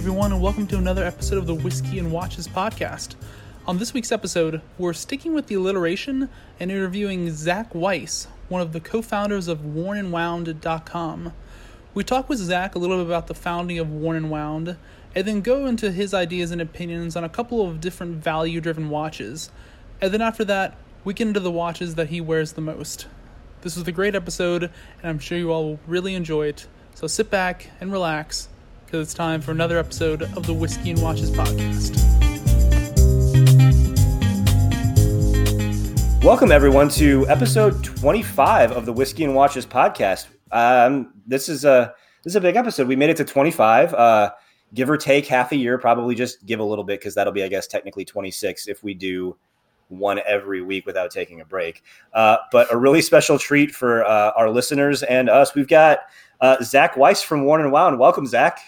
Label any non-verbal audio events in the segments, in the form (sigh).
Everyone, and welcome to another episode of the Whiskey and Watches podcast. On this week's episode, we're sticking with the alliteration and interviewing Zach Weiss, one of the co-founders of WornandWound.com. We talk with Zach a little bit about the founding of Worn and Wound, and then go into his ideas and opinions on a couple of different value-driven watches. And then after that, we get into the watches that he wears the most. This was a great episode, and I'm sure you all will really enjoy it. So sit back and relax, because it's time for another episode of the Whiskey and Watches podcast. Welcome everyone to episode 25 of the Whiskey and Watches podcast. Um, this is a this is a big episode. We made it to 25. Uh, give or take half a year, probably just give a little bit because that'll be, I guess, technically 26 if we do one every week without taking a break. Uh, but a really special treat for uh, our listeners and us. We've got uh, Zach Weiss from Worn and Wound. Welcome, Zach.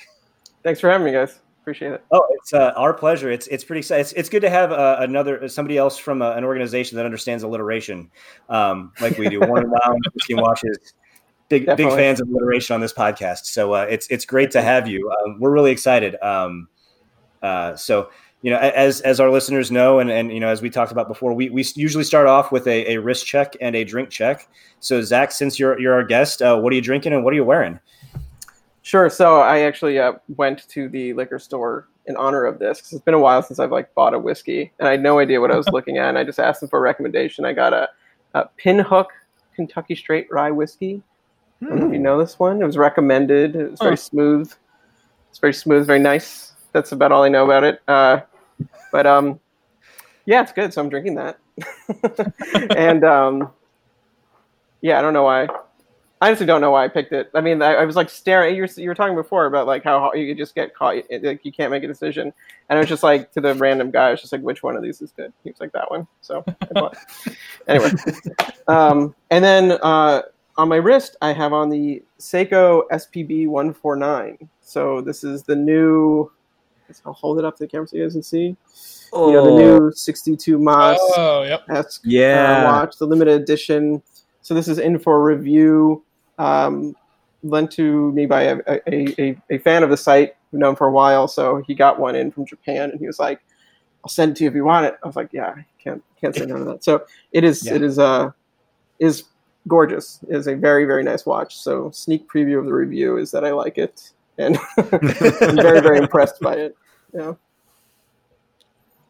Thanks for having me, guys. Appreciate it. Oh, it's uh, our pleasure. It's it's pretty. It's, it's good to have uh, another somebody else from uh, an organization that understands alliteration, um, like we do. Wound, Whiskey and Watches. Big Definitely. big fans of alliteration on this podcast. So uh, it's it's great to have you. Um, we're really excited. Um, uh, so you know, as as our listeners know, and and you know, as we talked about before, we we usually start off with a, a wrist check and a drink check. So Zach, since you're you're our guest, uh, what are you drinking and what are you wearing? Sure. So I actually uh, went to the liquor store in honor of this because it's been a while since I've like bought a whiskey and I had no idea what I was (laughs) looking at. And I just asked them for a recommendation. I got a, a Pinhook Kentucky Straight Rye whiskey. I don't know if you know this one. It was recommended. It was very Huh. smooth. It's very smooth, very nice. That's about all I know about it. Uh, but um, yeah, it's good. So I'm drinking that. (laughs) and um, yeah, I don't know why. I honestly don't know why I picked it. I mean, I, I was like staring. You were, you were talking before about like how you just get caught, like you can't make a decision. And I was just like to the random guy, I was just like, which one of these is good? He was like that one. So I bought. (laughs) anyway, um, and then uh, on my wrist, I have on the Seiko SPB one four nine. So this is the new. I'll hold it up to the camera so you guys can see. You know, the new sixty two Mas Oh, yep. Yeah. uh, watch, the limited edition. So this is in for review, um, lent to me by a, a, a, fan of the site, known for a while. So he got one in from Japan, and he was like, "I'll send it to you if you want it." I was like, "Yeah, I can't can't say no to that." So it is Yeah. it is uh is gorgeous. It is a very very nice watch. So sneak preview of the review is that I like it, and (laughs) I'm very very (laughs) impressed by it. Yeah.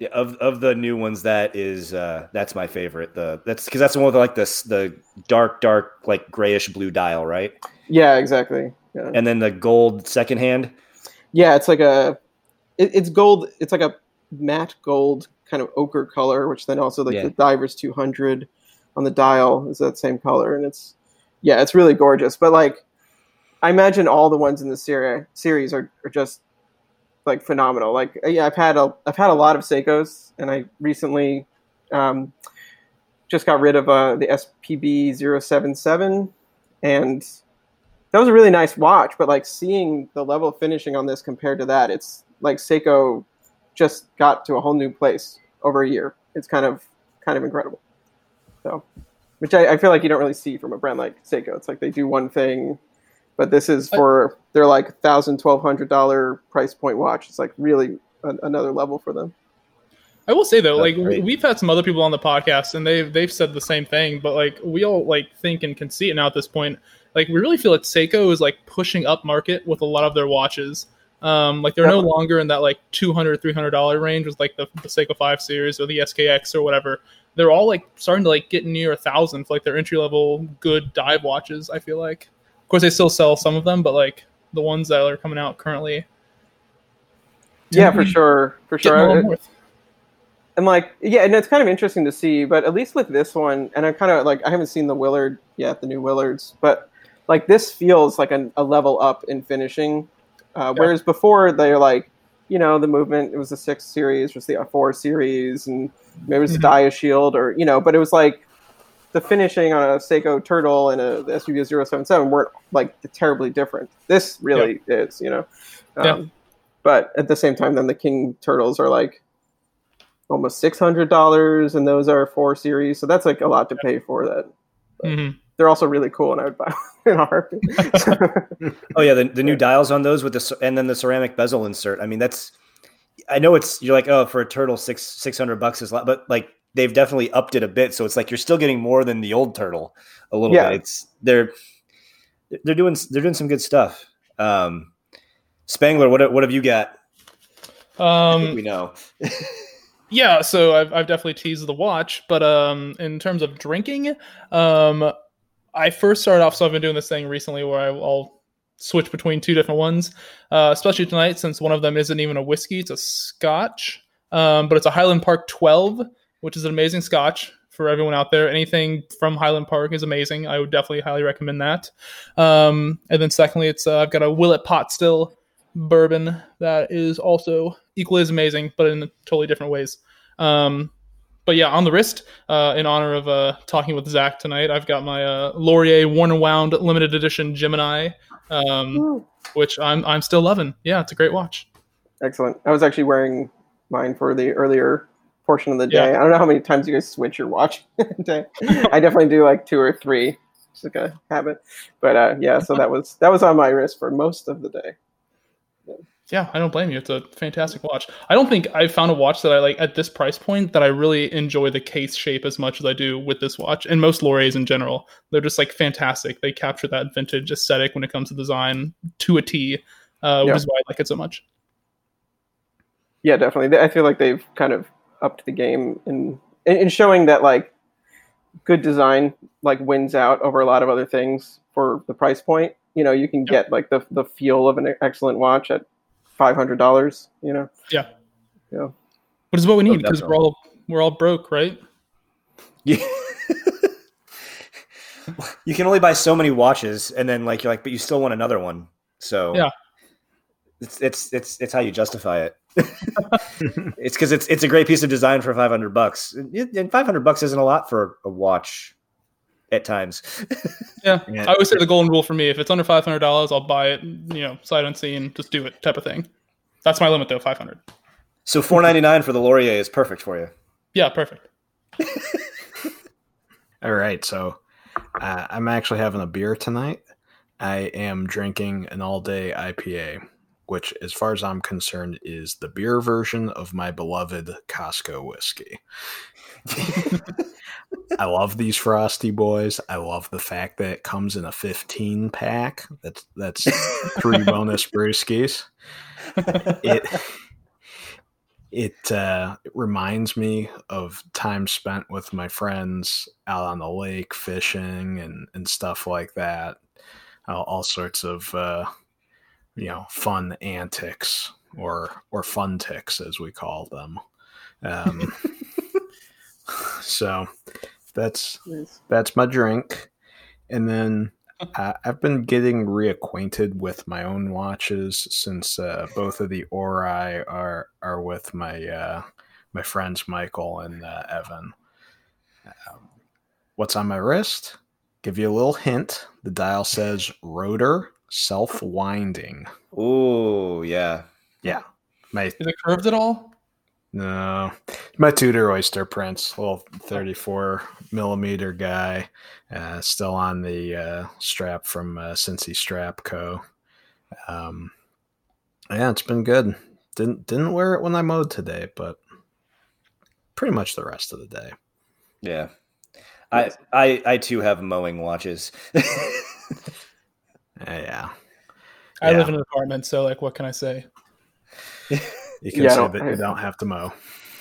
Yeah, of of the new ones, that is uh, that's my favorite. The that's because that's the one with like this the dark dark like grayish blue dial, right? Yeah, exactly. Yeah. And then the gold second hand. Yeah, it's like a, it, it's gold. It's like a matte gold kind of ochre color, which then also like Yeah. the Divers 200 on the dial is that same color, and it's yeah, it's really gorgeous. But like, I imagine all the ones in the series series are, are just like phenomenal. Like yeah, I've had a I've had a lot of Seikos, and I recently um, just got rid of uh, the SPB 077 and that was a really nice watch, but like seeing the level of finishing on this compared to that, it's like Seiko just got to a whole new place over a year. It's kind of kind of incredible. So, which I, I feel like you don't really see from a brand like Seiko. It's like they do one thing, but this is for their like thousand, twelve hundred dollar price point watch. It's like really a, another level for them. I will say though, That's like great. we've had some other people on the podcast, and they've they've said the same thing. But like we all like think and can see it now at this point. Like we really feel like Seiko is like pushing up market with a lot of their watches. Um, like they're no longer in that like 200 300 dollar range with like the, the Seiko 5 series or the SKX or whatever. They're all like starting to like get near a thousand for like their entry level good dive watches. I feel like, of course, they still sell some of them, but like the ones that are coming out currently. Yeah, for sure, for sure. and like yeah and it's kind of interesting to see but at least with this one and i kind of like i haven't seen the willard yet the new willards but like this feels like a, a level up in finishing uh, whereas before they're like you know the movement it was the six series was the four series and maybe it was the Mhm. dia shield or you know but it was like the finishing on a Seiko Turtle and a the SPB 077 weren't like terribly different. This really is, you know. Um, Yeah. But at the same time, then the King Turtles are like almost six hundred dollars, and those are four series, so that's like a lot to pay for that. Mhm. They're also really cool, and I would buy. in a heartbeat. Oh yeah, the, the new dials on those with the and then the ceramic bezel insert. I mean, that's I know it's you're like oh for a turtle six six hundred bucks is a lot, but like they've definitely upped it a bit, so it's like you're still getting more than the old turtle a little Yeah. bit. It's they're they're doing they're doing some good stuff. Um, Spangler, what what have you got? Um, we know. (laughs) yeah, so I've, I've definitely teased the watch, but um, in terms of drinking, um, I first started off. So I've been doing this thing recently where I, I'll switch between two different ones, uh, especially tonight since one of them isn't even a whiskey; it's a Scotch, um, but it's a Highland Park 12, which is an amazing Scotch for everyone out there. Anything from Highland Park is amazing. I would definitely highly recommend that. Um, and then secondly, it's uh, I've got a Willet Pot Still bourbon that is also equally as amazing, but in totally different ways. Um, but yeah, on the wrist, uh, in honor of uh, talking with Zach tonight, I've got my uh, Lorier Worn Wound limited edition Gemini, um, which I'm I'm still loving. Yeah, it's a great watch. Excellent. I was actually wearing mine for the earlier portion of the Yeah. day. I don't know how many times you guys switch your watch (laughs) day. I definitely do like two or three. It's like a habit. But uh, yeah, so that was that was on my wrist for most of the day. Yeah, I don't blame you. It's a fantastic watch. I don't think I found a watch that I like at this price point that I really enjoy the case shape as much as I do with this watch, and most Loriers in general. They're just like fantastic. They capture that vintage aesthetic when it comes to design to a T, uh, Yeah. which is why I like it so much. Yeah, definitely. I feel like they've kind of upped the game in in in showing that like good design like wins out over a lot of other things for the price point. You know, you can get like the the feel of an excellent watch at five hundred dollars. You know, Yeah. Yeah. Which is what we Oh, need because we're all we're all broke, right? Yeah. (laughs) you can only buy so many watches, and then like you're like, but you still want another one. So Yeah. It's it's it's it's how you justify it. (laughs) it's because it's it's a great piece of design for five hundred bucks, and and five hundred bucks isn't a lot for a watch at times. (laughs) Yeah. Yeah. I always say the golden rule for me: if it's under five hundred dollars, I'll buy it. You know, sight unseen, just do it, type of thing. That's my limit, though. Five hundred. so four ninety nine for the Lorier is perfect for you. Yeah, perfect. (laughs) All right, so uh, I'm actually having a beer tonight. I am drinking an all day IPA, which, as far as I'm concerned, is the beer version of my beloved Costco whiskey. I love these frosty boys. I love the fact that it comes in a 15 pack. That's that's three bonus brewskis. It it uh, it reminds me of time spent with my friends out on the lake fishing and, and stuff like that. All, all sorts of uh, you know fun antics or or fun ticks as we call them. Um, (laughs) so that's that's my drink, and then uh, I've been getting reacquainted with my own watches since uh, both of the Ori are are with my uh, my friends Michael and uh, Evan. Um, what's on my wrist? Give you a little hint. The dial says rotor self winding. Oh yeah, Yeah, my Is it curved at all? no, my Tudor Oyster Prince, little thirty-four millimeter guy, uh, still on the uh, strap from uh, Cincy Strap Co. Um, yeah, it's been good. Didn't didn't wear it when I mowed today, but pretty much the rest of the day. yeah. I I I too have mowing watches. (laughs) Uh, yeah, I Yeah. live in an apartment, so like, what can I say? you (laughs) can Yeah, I say that you don't have to mow.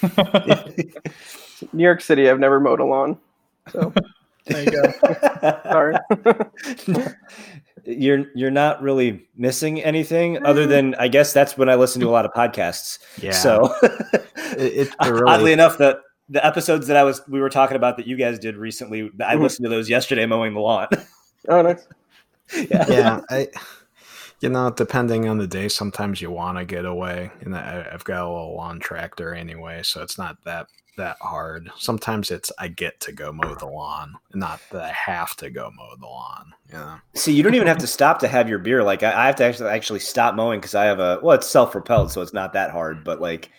(laughs) New York City, I've never mowed a lawn. So (laughs) there you go. sorry. you're you're not really missing anything other than I guess that's when I listen to a lot of podcasts. Yeah, So it, it, it really, oddly enough, the the episodes that I was we were talking about that you guys did recently, I Mhm. listened to those yesterday mowing the lawn. oh, nice. Yeah. yeah, (laughs) I, you know, depending on the day, sometimes you want to get away, and I, I've got a little lawn tractor anyway, so it's not that that hard. Sometimes it's I get to go mow the lawn, not that I have to go mow the lawn. Yeah, See, you don't even have to stop to have your beer. Like I, I have to actually actually stop mowing because I have a well, it's self propelled, so it's not that hard. But like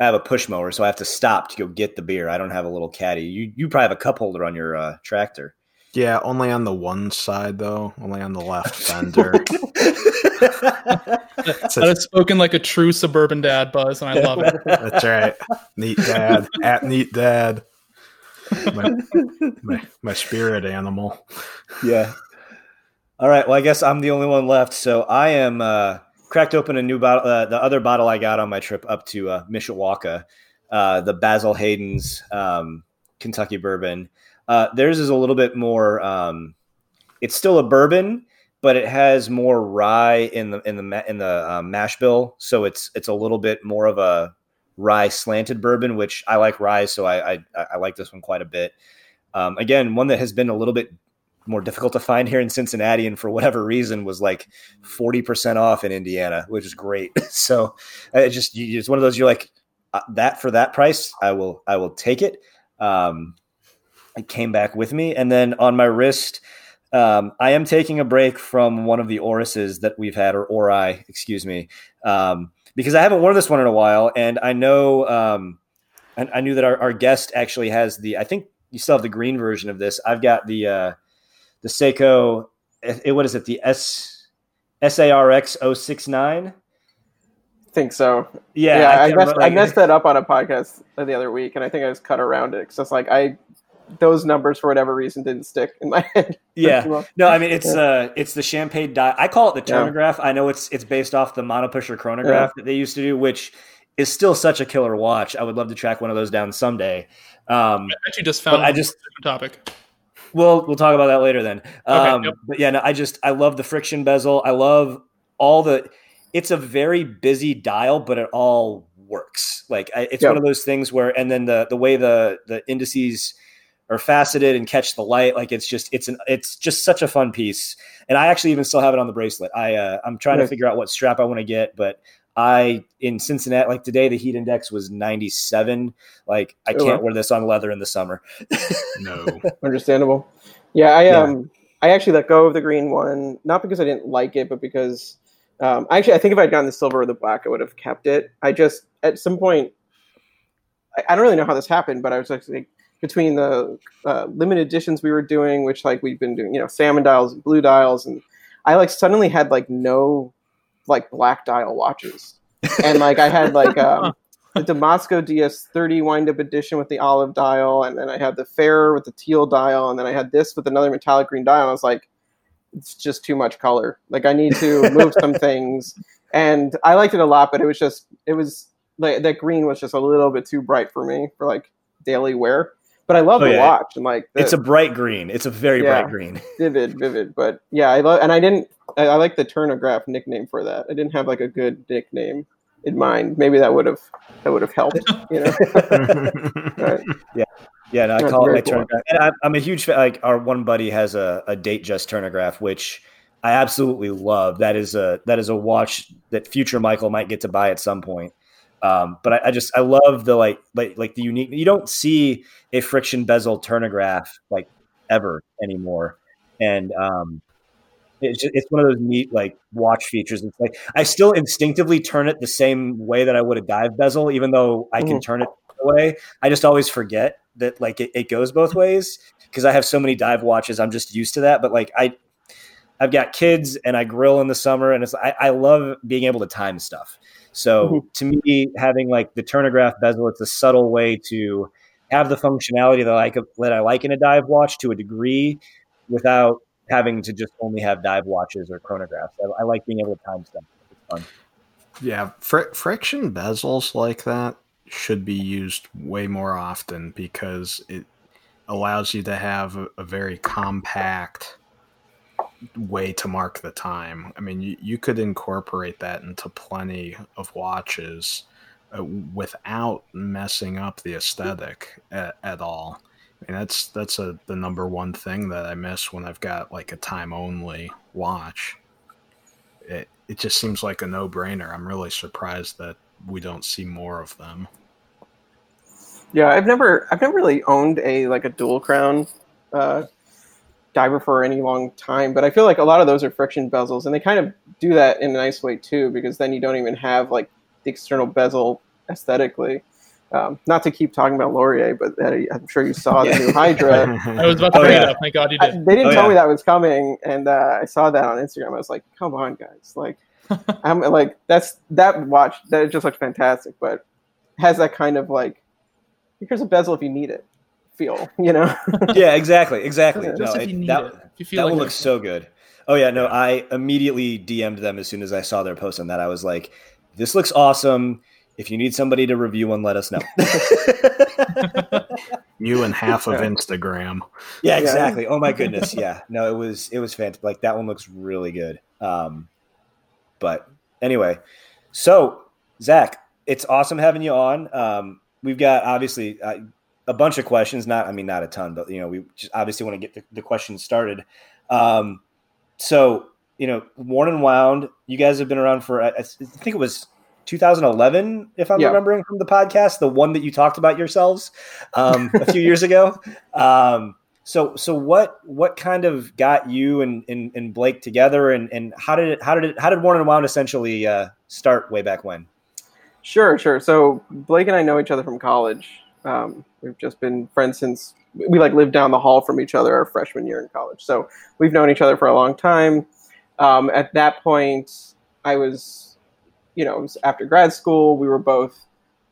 I have a push mower, so I have to stop to go get the beer. I don't have a little caddy. You you probably have a cup holder on your uh, tractor. Yeah, only on the one side though, only on the left (laughs) fender. that has spoken like a true suburban dad, Buzz, and I love it. (laughs) That's right. Neat dad at neat dad. My, my, my spirit animal. Yeah. All right. Well, I guess I'm the only one left. So I am uh, cracked open a new bottle. Uh, the other bottle I got on my trip up to uh, Mishawaka, uh, the Basil Hayden's um, Kentucky bourbon. Uh, theirs is a little bit more. Um, it's still a bourbon, but it has more rye in the in the in the um, mash bill, so it's it's a little bit more of a rye slanted bourbon, which I like rye, so I I, I like this one quite a bit. Um, again, one that has been a little bit more difficult to find here in Cincinnati, and for whatever reason was like forty percent off in Indiana, which is great. (laughs) so it just it's one of those you're like uh, that for that price, I will I will take it. Um, it came back with me, and then on my wrist. Um, I am taking a break from one of the Orises that we've had, or Ori, excuse me, um, because I haven't worn this one in a while, and I know um, I, I, knew that our, our, guest actually has the. I think you still have the green version of this. I've got the uh, the Seiko. It, eh, what is it? The S SARX 069? think so. Yeah, yeah. I, I messed, I messed that up on a podcast the other week, and I think I just cut around it because it's like I those numbers for whatever reason didn't stick in my (laughs) head. Yeah. No, I mean it's yeah. uh it's the champagne die. I call it the chronograph. Yeah. I know it's it's based off the monopusher chronograph yeah. that they used to do, which is still such a killer watch. I would love to track one of those down someday. Um, I actually just found I just topic. We'll we'll talk about that later then. Okay, um, yep. But yeah, no, I just I love the friction bezel. I love all the. It's a very busy dial, but it all works. Like I, it's yep. one of those things where, and then the the way the the indices are faceted and catch the light. Like it's just it's an it's just such a fun piece. And I actually even still have it on the bracelet. I uh, I'm trying to figure out what strap I want to get, but I in Cincinnati like today the heat index was 97. Like I oh, can't wear this on leather in the summer. no. (laughs) Understandable. Yeah, I yeah. um I actually let go of the green one not because I didn't like it, but because um, actually I think if I'd gotten the silver or the black, I would have kept it. I just at some point I, I don't really know how this happened, but I was like between the uh, limited editions we were doing, which like we've been doing, you know, salmon dials and blue dials, and I like suddenly had like no like black dial watches, and like I had like um, (laughs) the Damasko DS30 wind up edition with the olive dial, and then I had the Fair with the teal dial, and then I had this with another metallic green dial. And I was like, it's just too much color. Like I need to move some (laughs) things, and I liked it a lot, but it was just it was like that green was just a little bit too bright for me for like daily wear. But I love oh, the yeah. watch and like the, it's a bright green. It's a very yeah, bright green. (laughs) vivid, vivid. But yeah, I love and I didn't. I, I like the Turnograph nickname for that. I didn't have like a good nickname in mind. Maybe that would have that would have helped. You know. (laughs) right. Yeah. Yeah, no, I call it my cool. Turnograph. And I, I'm a huge fan. Like our one buddy has a, a Datejust Turnograph, which I absolutely love. That is a that is a watch that future Michael might get to buy at some point. Um, but I, I, just I love the like like like the unique. You don't see a friction bezel turnograph like ever anymore, and um, it's just, it's one of those neat like watch features. It's like I still instinctively turn it the same way that I would a dive bezel, even though I can mm-hmm. turn it away. I just always forget that like it, it goes both ways because I have so many dive watches. I'm just used to that. But like I, I've got kids and I grill in the summer, and it's I, I love being able to time stuff. So mm-hmm. to me, having like the turnograph bezel, it's a subtle way to have the functionality that I like that I like in a dive watch to a degree, without having to just only have dive watches or chronographs. I, I like being able to time stuff. It's fun. Yeah, fr- friction bezels like that should be used way more often because it allows you to have a, a very compact way to mark the time. I mean, you, you could incorporate that into plenty of watches uh, without messing up the aesthetic at, at all. I mean, that's that's a the number one thing that I miss when I've got like a time only watch. It it just seems like a no brainer. I'm really surprised that we don't see more of them. Yeah, I've never I've never really owned a like a dual crown uh, diver for any long time, but I feel like a lot of those are friction bezels, and they kind of do that in a nice way too, because then you don't even have like the external bezel aesthetically. Um, not to keep talking about Lorier, but uh, I'm sure you saw the new Hydra. (laughs) I was about to Oh, bring yeah. it up. Thank God you I- they didn't Oh, tell yeah. me that was coming, and uh, I saw that on Instagram. I was like, "Come on, guys! Like, (laughs) I'm like that's that watch that just looks fantastic, but has that kind of like here's a bezel if you need it feel, (laughs) you know? yeah, exactly, exactly. Just No, if you it- need that, it. If you feel that like one looks so good. Oh yeah, no, I immediately DM'd them as soon as I saw their post on that. I was like, "This looks awesome. If you need somebody to review one, let us know." (laughs) You and half of Instagram. yeah, Yeah. exactly. Oh my goodness, yeah. No, it was it was fantastic. Like that one looks really good. Um, but anyway, so Zach, it's awesome having you on. Um, we've got obviously uh, a bunch of questions. Not, I mean, not a ton, but you know, we just obviously want to get the, the questions started. Um, so you know, Worn and Wound, you guys have been around for I, I think it was 2011, if I'm Yeah. remembering from the podcast, the one that you talked about yourselves um, a few years ago. (laughs) Um, so, so what what kind of got you and, and, and Blake together, and, and how did it how did it how did Worn and Wound essentially uh, start way back when? Sure, sure. So Blake and I know each other from college. Um, we've just been friends since we like lived down the hall from each other our freshman year in college. So we've known each other for a long time. Um, at that point, I was, you know, it was after grad school. We were both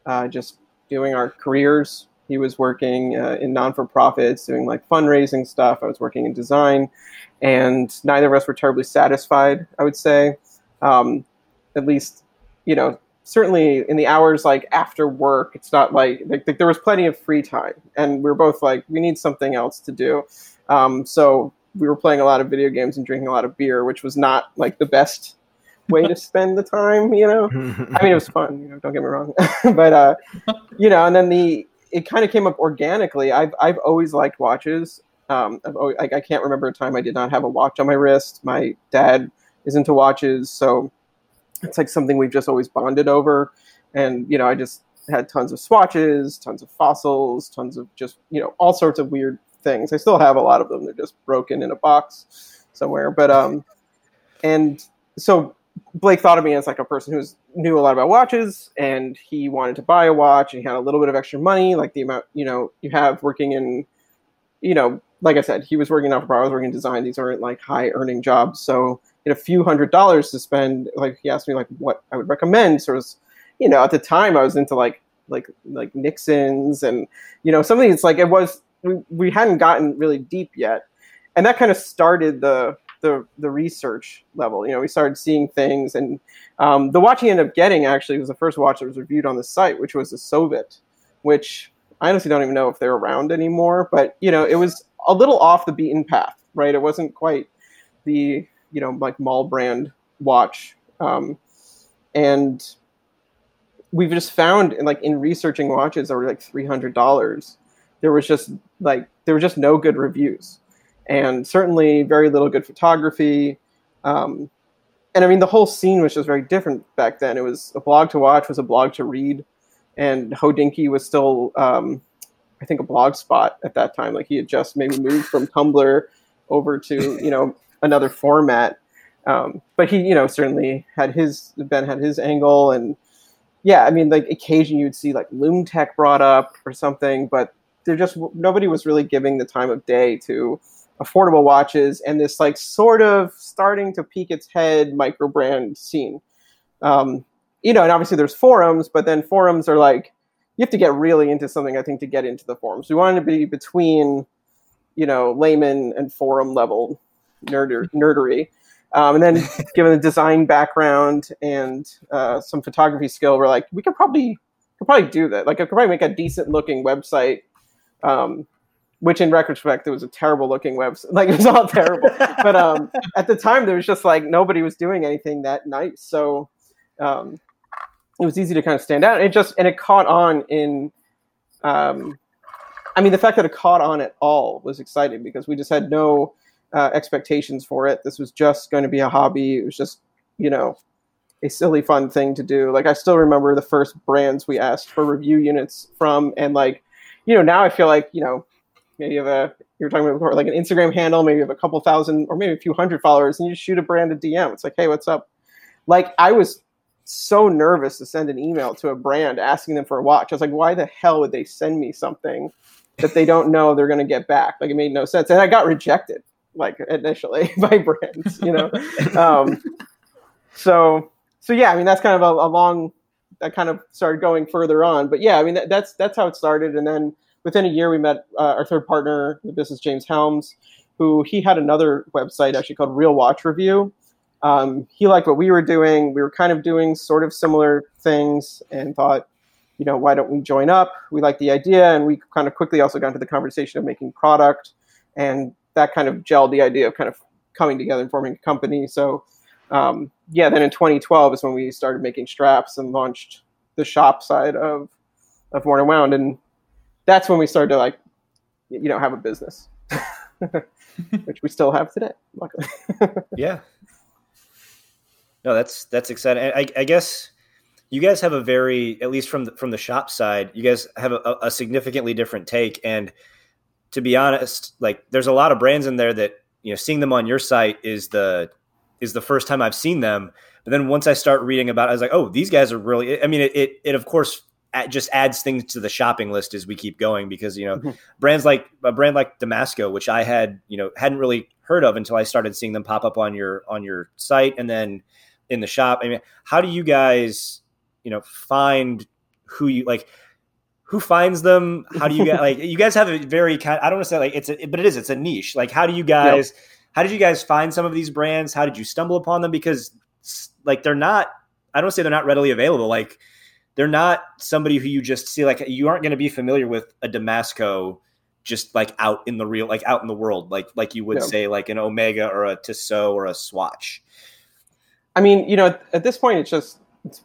uh, just doing our careers. He was working uh, in non for profits, doing like fundraising stuff. I was working in design, and neither of us were terribly satisfied. I would say, um, at least, you know, certainly in the hours like after work, it's not like, like, like there was plenty of free time, and we were both like, we need something else to do. Um, so we were playing a lot of video games and drinking a lot of beer, which was not like the best way to (laughs) spend the time, you know. I mean, it was fun, you know. Don't get me wrong, (laughs) but uh, you know, and then the it kind of came up organically. I've I've always liked watches. Um, I've always, like I can't remember a time I did not have a watch on my wrist. My dad is into watches, so it's like something we've just always bonded over. And you know, I just had tons of swatches, tons of fossils, tons of just you know all sorts of weird things. I still have a lot of them. They're just broken in a box somewhere. But um, and so Blake thought of me as like a person who's knew a lot about watches, and he wanted to buy a watch, and he had a little bit of extra money, like the amount you know you have working in, you know, like I said, he was working out for I was working in design. These aren't like high earning jobs, so had a few hundred dollars to spend. Like he asked me like what I would recommend. So it was, you know, at the time I was into like like like Nixon's and you know some of these like it was we, we hadn't gotten really deep yet, and that kind of started the the the research level. You know, we started seeing things, and um, the watch he ended up getting actually was the first watch that was reviewed on the site, which was the Soviet, which I honestly don't even know if they're around anymore. But you know, it was a little off the beaten path, right? It wasn't quite the you know like mall brand watch, um, and we've just found in like in researching watches that were like three hundred dollars, there was just like there were just no good reviews and certainly very little good photography. Um, and I mean, the whole scene was just very different back then. It was a blog to watch, was a blog to read, and Hodinkee was still, um, I think, a blog spot at that time. Like he had just maybe moved from Tumblr over to you know another format. Um, but he, you know, certainly had his Ben had his angle, and yeah, I mean, like occasionally you'd see like Lum-Tec brought up or something, but there just nobody was really giving the time of day to affordable watches and this like sort of starting to peek its head micro brand scene. Um, you know, and obviously there's forums, but then forums are like you have to get really into something. I think to get into the forums, we wanted to be between you know layman and forum level nerder, nerdery. Um, and then (laughs) given the design background and uh, some photography skill, we're like, we could probably could probably do that. Like, I could probably make a decent looking website um, which in retrospect it was a terrible looking website (laughs) like it was all terrible but um, at the time there was just like nobody was doing anything that nice so um, it was easy to kind of stand out and it just and it caught on in um, i mean the fact that it caught on at all was exciting because we just had no uh, expectations for it this was just going to be a hobby it was just you know a silly fun thing to do like i still remember the first brands we asked for review units from and like you know now i feel like you know maybe you have a you're talking about before, like an Instagram handle, maybe you have a couple thousand or maybe a few hundred followers, and you shoot a brand a DM. It's like, hey, what's up? Like I was so nervous to send an email to a brand asking them for a watch. I was like, why the hell would they send me something that they don't know they're going to get back? Like it made no sense, and I got rejected like initially (laughs) by brands, you know. um, so so yeah, I mean that's kind of a, a, long. That kind of started going further on, but yeah, I mean that, that's that's how it started, and then within a year we met uh, our third partner the business, James Helms, who he had another website actually called Real Watch Review. Um, he liked what we were doing. We were kind of doing sort of similar things, and thought, you know, why don't we join up? We liked the idea, and we kind of quickly also got into the conversation of making product, and that kind of gelled the idea of kind of coming together and forming a company. So um, yeah, then in 2012 is when we started making straps and launched the shop side of of Worn and Wound, and that's when we started to like, you know, have a business, (laughs) which we still have today, luckily. (laughs) yeah. No, that's that's exciting. I, I, guess you guys have a very, at least from the, from the shop side, you guys have a, a significantly different take. And to be honest, like there's a lot of brands in there that you know, seeing them on your site is the is the first time I've seen them. But then once I start reading about, it, I was like, oh, these guys are really. I mean, it it, it of course just adds things to the shopping list as we keep going because you know mm-hmm. brands like a brand like Damasko, which I had you know hadn't really heard of until I started seeing them pop up on your on your site and then in the shop. I mean, how do you guys you know find who you like? Who finds them? How do you get (laughs) like? You guys have a very kind. I don't want to say like it's a, but it is. It's a niche. Like, how do you guys? Yep how did you guys find some of these brands? How did you stumble upon them? Because like they're not, I don't say they're not readily available. Like they're not somebody who you just see. Like you aren't going to be familiar with a Damasko just like out in the real, like out in the world, like like you would yeah. say like an Omega or a Tissot or a Swatch. I mean, you know, at, at this point, it's just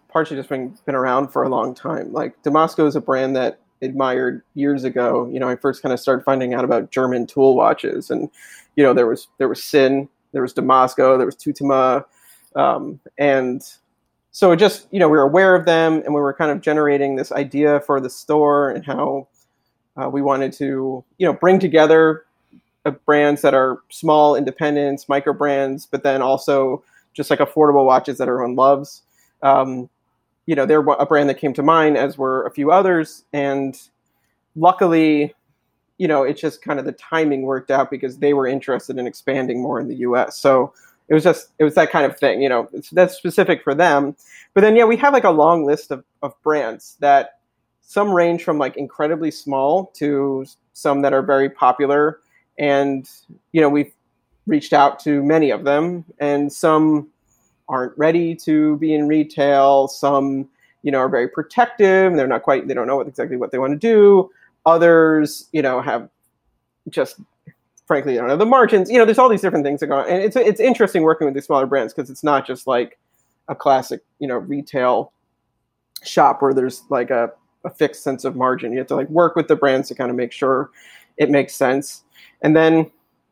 partially just been been around for a long time. Like Damasko is a brand that admired years ago. You know, I first kind of started finding out about German tool watches, and you know, there was there was Sinn, there was Damasko, there was Tutima, um, and so it just you know we were aware of them, and we were kind of generating this idea for the store and how uh, we wanted to you know bring together uh, brands that are small independents, micro brands, but then also just like affordable watches that everyone loves. Um, you know, they're a brand that came to mind, as were a few others. And luckily, you know, it's just kind of the timing worked out because they were interested in expanding more in the U.S. So it was just it was that kind of thing. You know, that's specific for them. But then yeah, we have like a long list of of brands that some range from like incredibly small to some that are very popular, and you know we've reached out to many of them, and some aren't ready to be in retail. Some, you know, are very protective. They're not quite. They don't know what, exactly what they want to do. Others, you know, have just frankly, don't know the margins. You know, there's all these different things that go on, and it's it's interesting working with these smaller brands because it's not just like a classic, you know, retail shop where there's like a, a fixed sense of margin. You have to like work with the brands to kind of make sure it makes sense, and then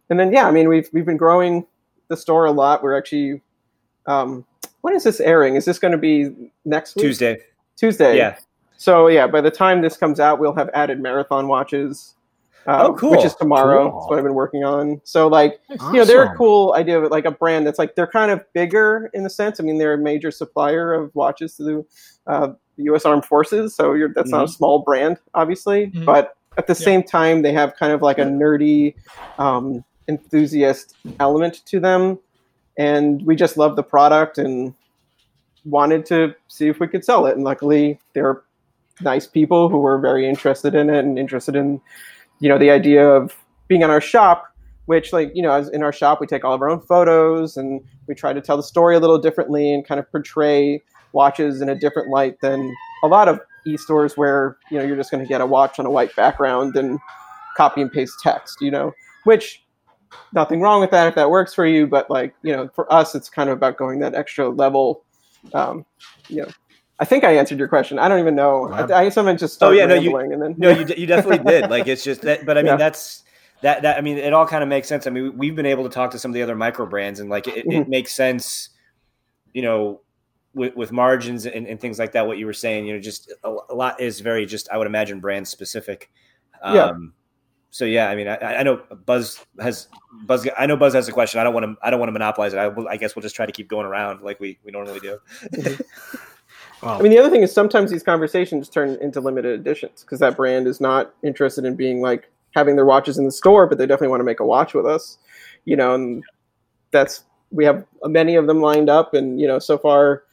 and then yeah, I mean we've we've been growing the store a lot. We're actually um, when is this airing? Is this going to be next week? Tuesday. Tuesday. Yeah. So yeah, by the time this comes out, we'll have added marathon watches. Uh, oh, cool. Which is tomorrow. Cool. That's what I've been working on. So like, awesome. you know, they're a cool idea of like a brand that's like they're kind of bigger in the sense. I mean, they're a major supplier of watches to the, uh, the U.S. Armed Forces. So that's mm-hmm. not a mm-hmm. small brand, obviously, mm-hmm. but at the yeah. same time, they have kind of like a nerdy um, enthusiast element to them and we just loved the product and wanted to see if we could sell it. And luckily, they're nice people who were very interested in it and interested in, you know, the idea of being in our shop. Which, like you know, as in our shop, we take all of our own photos and we try to tell the story a little differently and kind of portray watches in a different light than a lot of e-stores where you know you're just going to get a watch on a white background and copy and paste text. You know, which nothing wrong with that if that works for you. But like you know, for us, it's kind of about going that extra level. Um, you know, I think I answered your question. I don't even know. Wow. I, I sometimes just oh yeah, no, you, and then no, you, you definitely did. (laughs) Like it's just that, but I mean yeah. that's that that I mean it all kind of makes sense. I mean we've been able to talk to some of the other micro brands and like it, mm-hmm. it makes sense. You know, with, with margins and, and, things like that. What you were saying, you know, just a, a, lot is very just I would imagine brand specific. Um, yeah so yeah, I mean, I, I, know Buzz has Buzz. I know Buzz has a question. I don't want to. I don't want to monopolize it. I, I, guess we'll just try to keep going around like we we normally do. Mm-hmm. (laughs) I mean, the other thing is sometimes these conversations turn into limited editions because that brand is not interested in being like having their watches in the store, but they definitely want to make a watch with us, you know, and that's we have many of them lined up, and you know, so far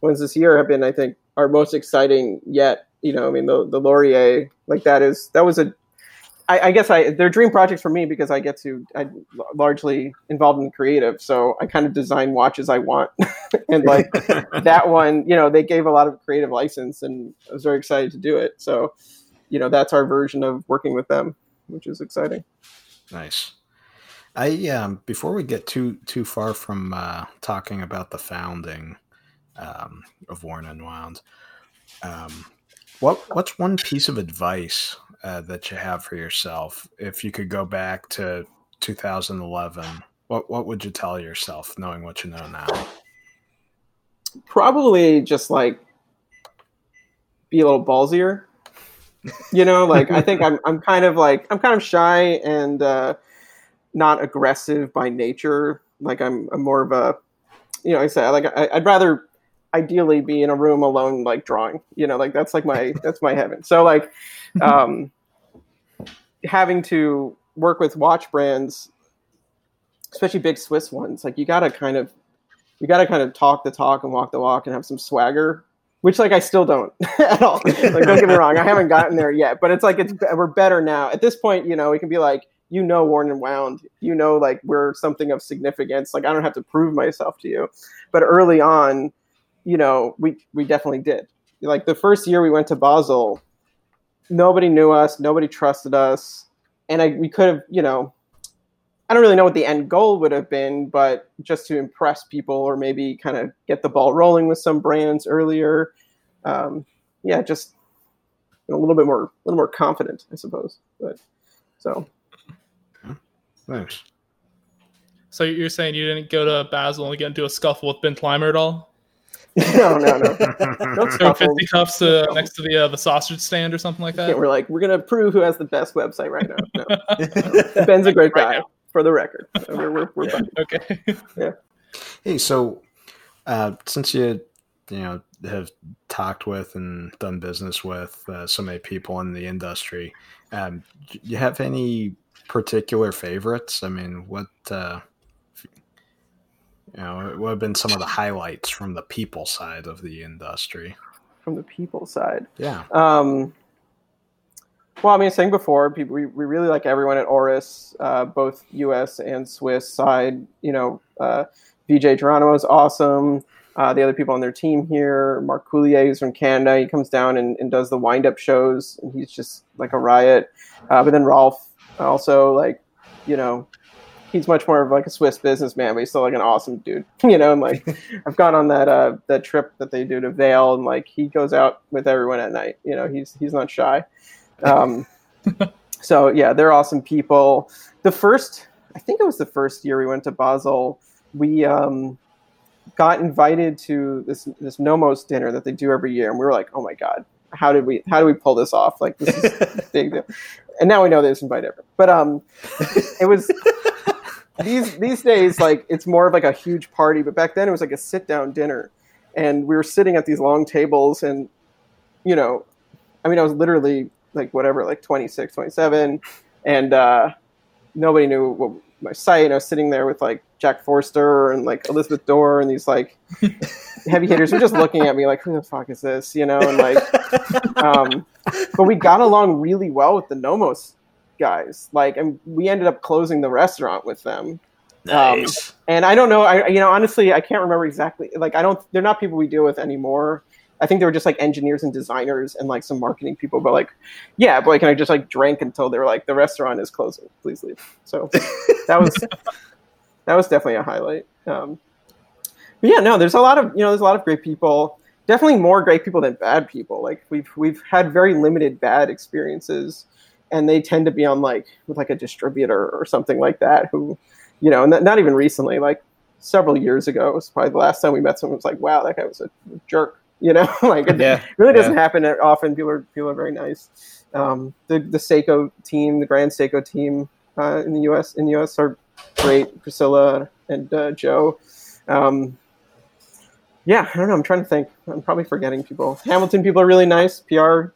ones this year have been, I think, our most exciting yet. You know, I mean, the the Lorier, like that is that was a I, I, guess I they're dream projects for me because I get to I largely involved in the creative, so I kind of design watches I want, (laughs) and like (laughs) that one, you know, they gave a lot of creative license, and I was very excited to do it. So, you know, that's our version of working with them, which is exciting. Nice. I um, before we get too too far from uh, talking about the founding um, of Worn and Wound, um, what what's one piece of advice uh, that you have for yourself. If you could go back to 2011 what what would you tell yourself knowing what you know now? Probably just like be a little ballsier. You know like i think i'm i'm kind of like i'm kind of shy and uh not aggressive by nature. Like i'm, I'm more of a you know i say like I, i'd rather ideally be in a room alone like drawing you know like that's like my that's my heaven. So like um having to work with watch brands especially big swiss ones like you gotta kind of you gotta kind of talk the talk and walk the walk and have some swagger which like i still don't (laughs) at all. Like don't get me wrong i haven't gotten there yet but it's like it's we're better now. At this point you know we can be like you know worn and wound. You know like we're something of significance. Like i don't have to prove myself to you. But early on you know, we we definitely did. Like the first year we went to Basel, nobody knew us, nobody trusted us, and I we could have, you know, I don't really know what the end goal would have been, but just to impress people or maybe kind of get the ball rolling with some brands earlier. Um, yeah, just a little bit more, a little more confident, I suppose. But so, thanks. So you're saying you didn't go to Basel and get into a scuffle with Ben Clymer at all? (laughs) no, no, no. no Fifty cups uh, next to the uh, the sausage stand or something like that. Yeah, we're like, we're gonna prove who has the best website right now. No. (laughs) Ben's a great guy, right for the record. So we're we're, we're okay. (laughs) Yeah. Hey, so uh, since you you know have talked with and done business with uh, so many people in the industry, um, do you have any particular favorites? I mean, what uh, you know, what have been some of the highlights from the people side of the industry? From the people side, yeah. Um, well, I mean, saying before, people we, we really like everyone at Oris, uh, both U.S. and Swiss side. You know, uh, VJ Geronimo is awesome. Uh, the other people on their team here, Mark Coulier, who's from Canada, he comes down and, and does the wind up shows, and he's just like a riot. Uh, but then Rolf also like, you know, he's much more of like a Swiss businessman, but he's still like an awesome dude, (laughs) you know. And like (laughs) I've gone on that uh that trip that they do to Vail, and like he goes out with everyone at night. You know, he's he's not shy. Um, (laughs) so yeah, they're awesome people. The first, I think it was the first year we went to Basel. We um, got invited to this this Nomos dinner that they do every year, and we were like, oh my god, how did we how do we pull this off? Like this is big deal. And now we know they just invite everyone. But um, it was these these days like it's more of like a huge party but back then it was like a sit down dinner. And we were sitting at these long tables and you know i mean i was literally like whatever like 26 27 and uh nobody knew what my site i was sitting there with like jack forster and like elizabeth doerr and these like heavy hitters were just looking at me like who the fuck is this? You know and like um but we got along really well with the nomos guys. Like, and we ended up closing the restaurant with them. Um, nice. Um, and I don't know. I you know honestly, I can't remember exactly. Like, I don't. They're not people we deal with anymore. I think they were just like engineers and designers and like some marketing people. But like, yeah, boy, like, and I just like drank until they were like, the restaurant is closing. Please leave. So (laughs) that was that was definitely a highlight. Um, but yeah, no, there's a lot of you know, there's a lot of great people. Definitely more great people than bad people. Like we've we've had very limited bad experiences and they tend to be on like with like a distributor or something like that who you know not, not even recently like several years ago it was probably the last time we met someone was like wow that guy was a jerk (laughs) you know (laughs) like it yeah, really doesn't happen often people are people are very nice um, the the Seiko team the Grand Seiko team uh, in the US in the US are great Priscilla and uh, Joe um, yeah, I don't know. I'm trying to think. I'm probably forgetting people. Hamilton people are really nice. PR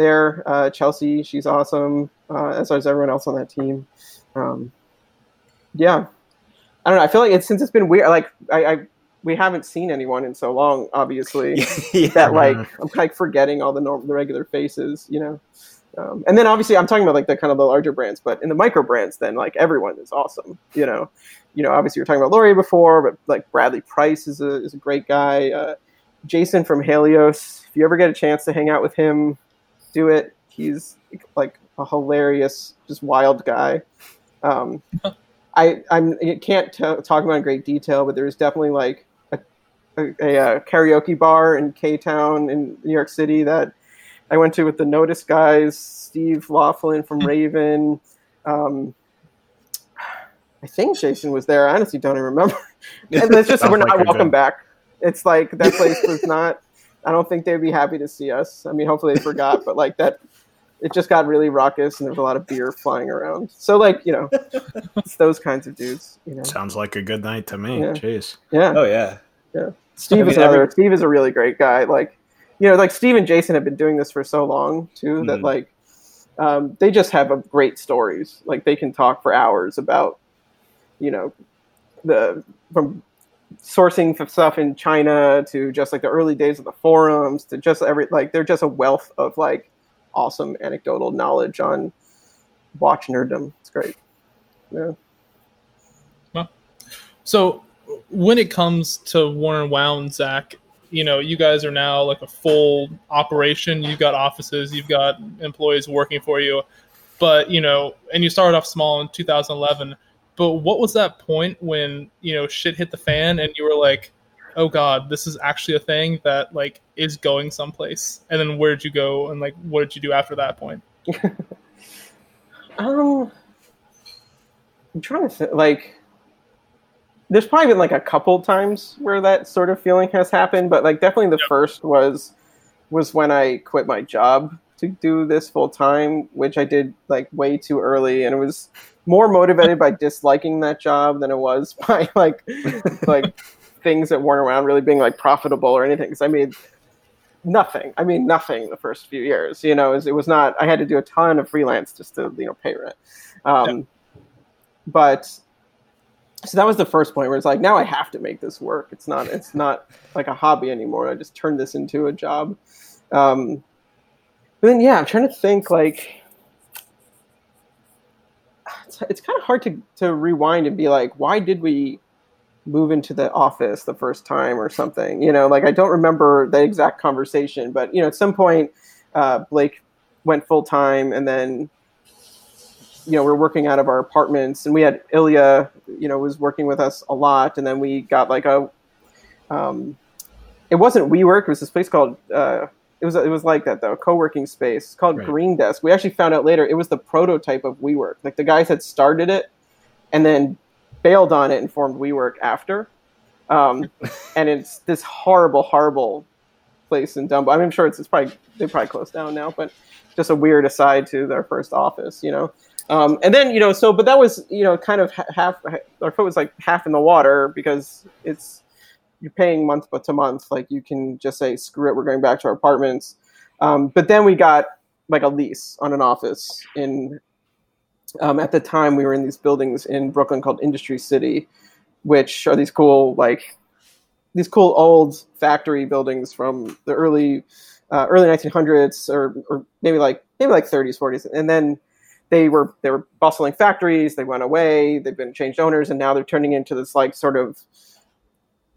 there. Uh, Chelsea, she's awesome. Uh, as is everyone else on that team. Um, yeah, I don't know. I feel like it's since it's been weird. Like I, I we haven't seen anyone in so long. Obviously, (laughs) yeah. that like I'm like forgetting all the normal, the regular faces. You know. Um, and then obviously I'm talking about like the kind of the larger brands, but in the micro brands, then like everyone is awesome. You know, you know, obviously you're talking about Lorier before, but like Bradley Price is a is a great guy. Uh, Jason from Helson, if you ever get a chance to hang out with him, do it. He's like a hilarious, just wild guy. Um, (laughs) I I'm, I can't t- talk about in great detail, but there's definitely like a, a, a karaoke bar in K Town in New York City that I went to with the Nodus guys, Steve Laughlin from (laughs) Raven. Um, I think Jason was there. I honestly don't even remember. (laughs) and it's just we're not like welcome back. It's like that place was not. I don't think they'd be happy to see us. I mean, hopefully they forgot, but like that, it just got really raucous and there was a lot of beer flying around. So like you know, it's those kinds of dudes. You know, sounds like a good night to me. Yeah. Jeez. Yeah. Oh yeah. Yeah. Steve I mean, is another. Every... Steve is a really great guy. Like, you know, like Steve and Jason have been doing this for so long too mm. that like, um, they just have a great stories. Like they can talk for hours about, you know, the from sourcing stuff in China to just like the early days of the forums to just every like they're just a wealth of like awesome anecdotal knowledge on watch nerddom. It's great. Yeah. Well, so when it comes to Worn and Wound and Zach, you know, you guys are now like a full operation. You've got offices, you've got employees working for you, but you know, and you started off small in 2011 but what was that point when you know shit hit the fan and you were like, "Oh God, this is actually a thing that like is going someplace"? And then where did you go and like what did you do after that point? (laughs) um, I'm trying to think. Like, there's probably been like a couple times where that sort of feeling has happened, but like definitely the yep. first was was when I quit my job to do this full time, which I did like way too early, and it was more motivated by disliking that job than it was (laughs) by like like things that weren't around really being like profitable or anything. Because I made nothing. I mean, nothing the first few years. You know, it was not. I had to do a ton of freelance just to you know pay rent. Um, yeah. But so that was the first point where it's like now I have to make this work. It's not. It's not like a hobby anymore. I just turned this into a job. Um, but then yeah, I'm trying to think like it's, it's kind of hard to, to rewind and be like, why did we move into the office the first time or something? You know, like I don't remember the exact conversation, but you know, at some point, uh, Blake went full time, and then you know we're working out of our apartments, and we had Ilya, you know, was working with us a lot, and then we got like a. Um, it wasn't WeWork. It was this place called uh, it was it was like that though, a co-working space called right. Green Desk. We actually found out later it was the prototype of WeWork. Like the guys had started it and then bailed on it and formed WeWork after. Um, (laughs) and it's this horrible, horrible place in Dumbo. I mean, I'm sure it's, it's probably they probably closed down now, but just a weird aside to their first office, you know. Um, and then you know, so but that was you know kind of half our foot was like half in the water because it's you're paying month but to month. Like you can just say, screw it, we're going back to our apartments. Um, but then we got like a lease on an office in. Um, at the time, we were in these buildings in Brooklyn called Industry City, which are these cool like these cool old factory buildings from the early uh, early 1900s or, or maybe like maybe like 30s 40s and then they were they were bustling factories they went away they've been changed owners and now they're turning into this like sort of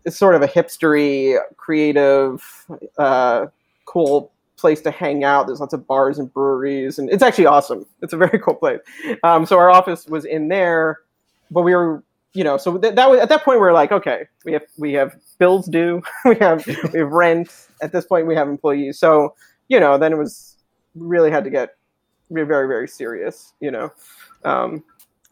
it's sort of a hipstery, creative, uh, cool place to hang out. There's lots of bars and breweries, and it's actually awesome. It's a very (laughs) cool place. Um, so our office was in there, but we were, you know, so th- that was at that point we are like, okay, we have we have bills due, (laughs) we have we have rent. At this point, we have employees. So you know, then it was really had to get very very serious. You know. Um,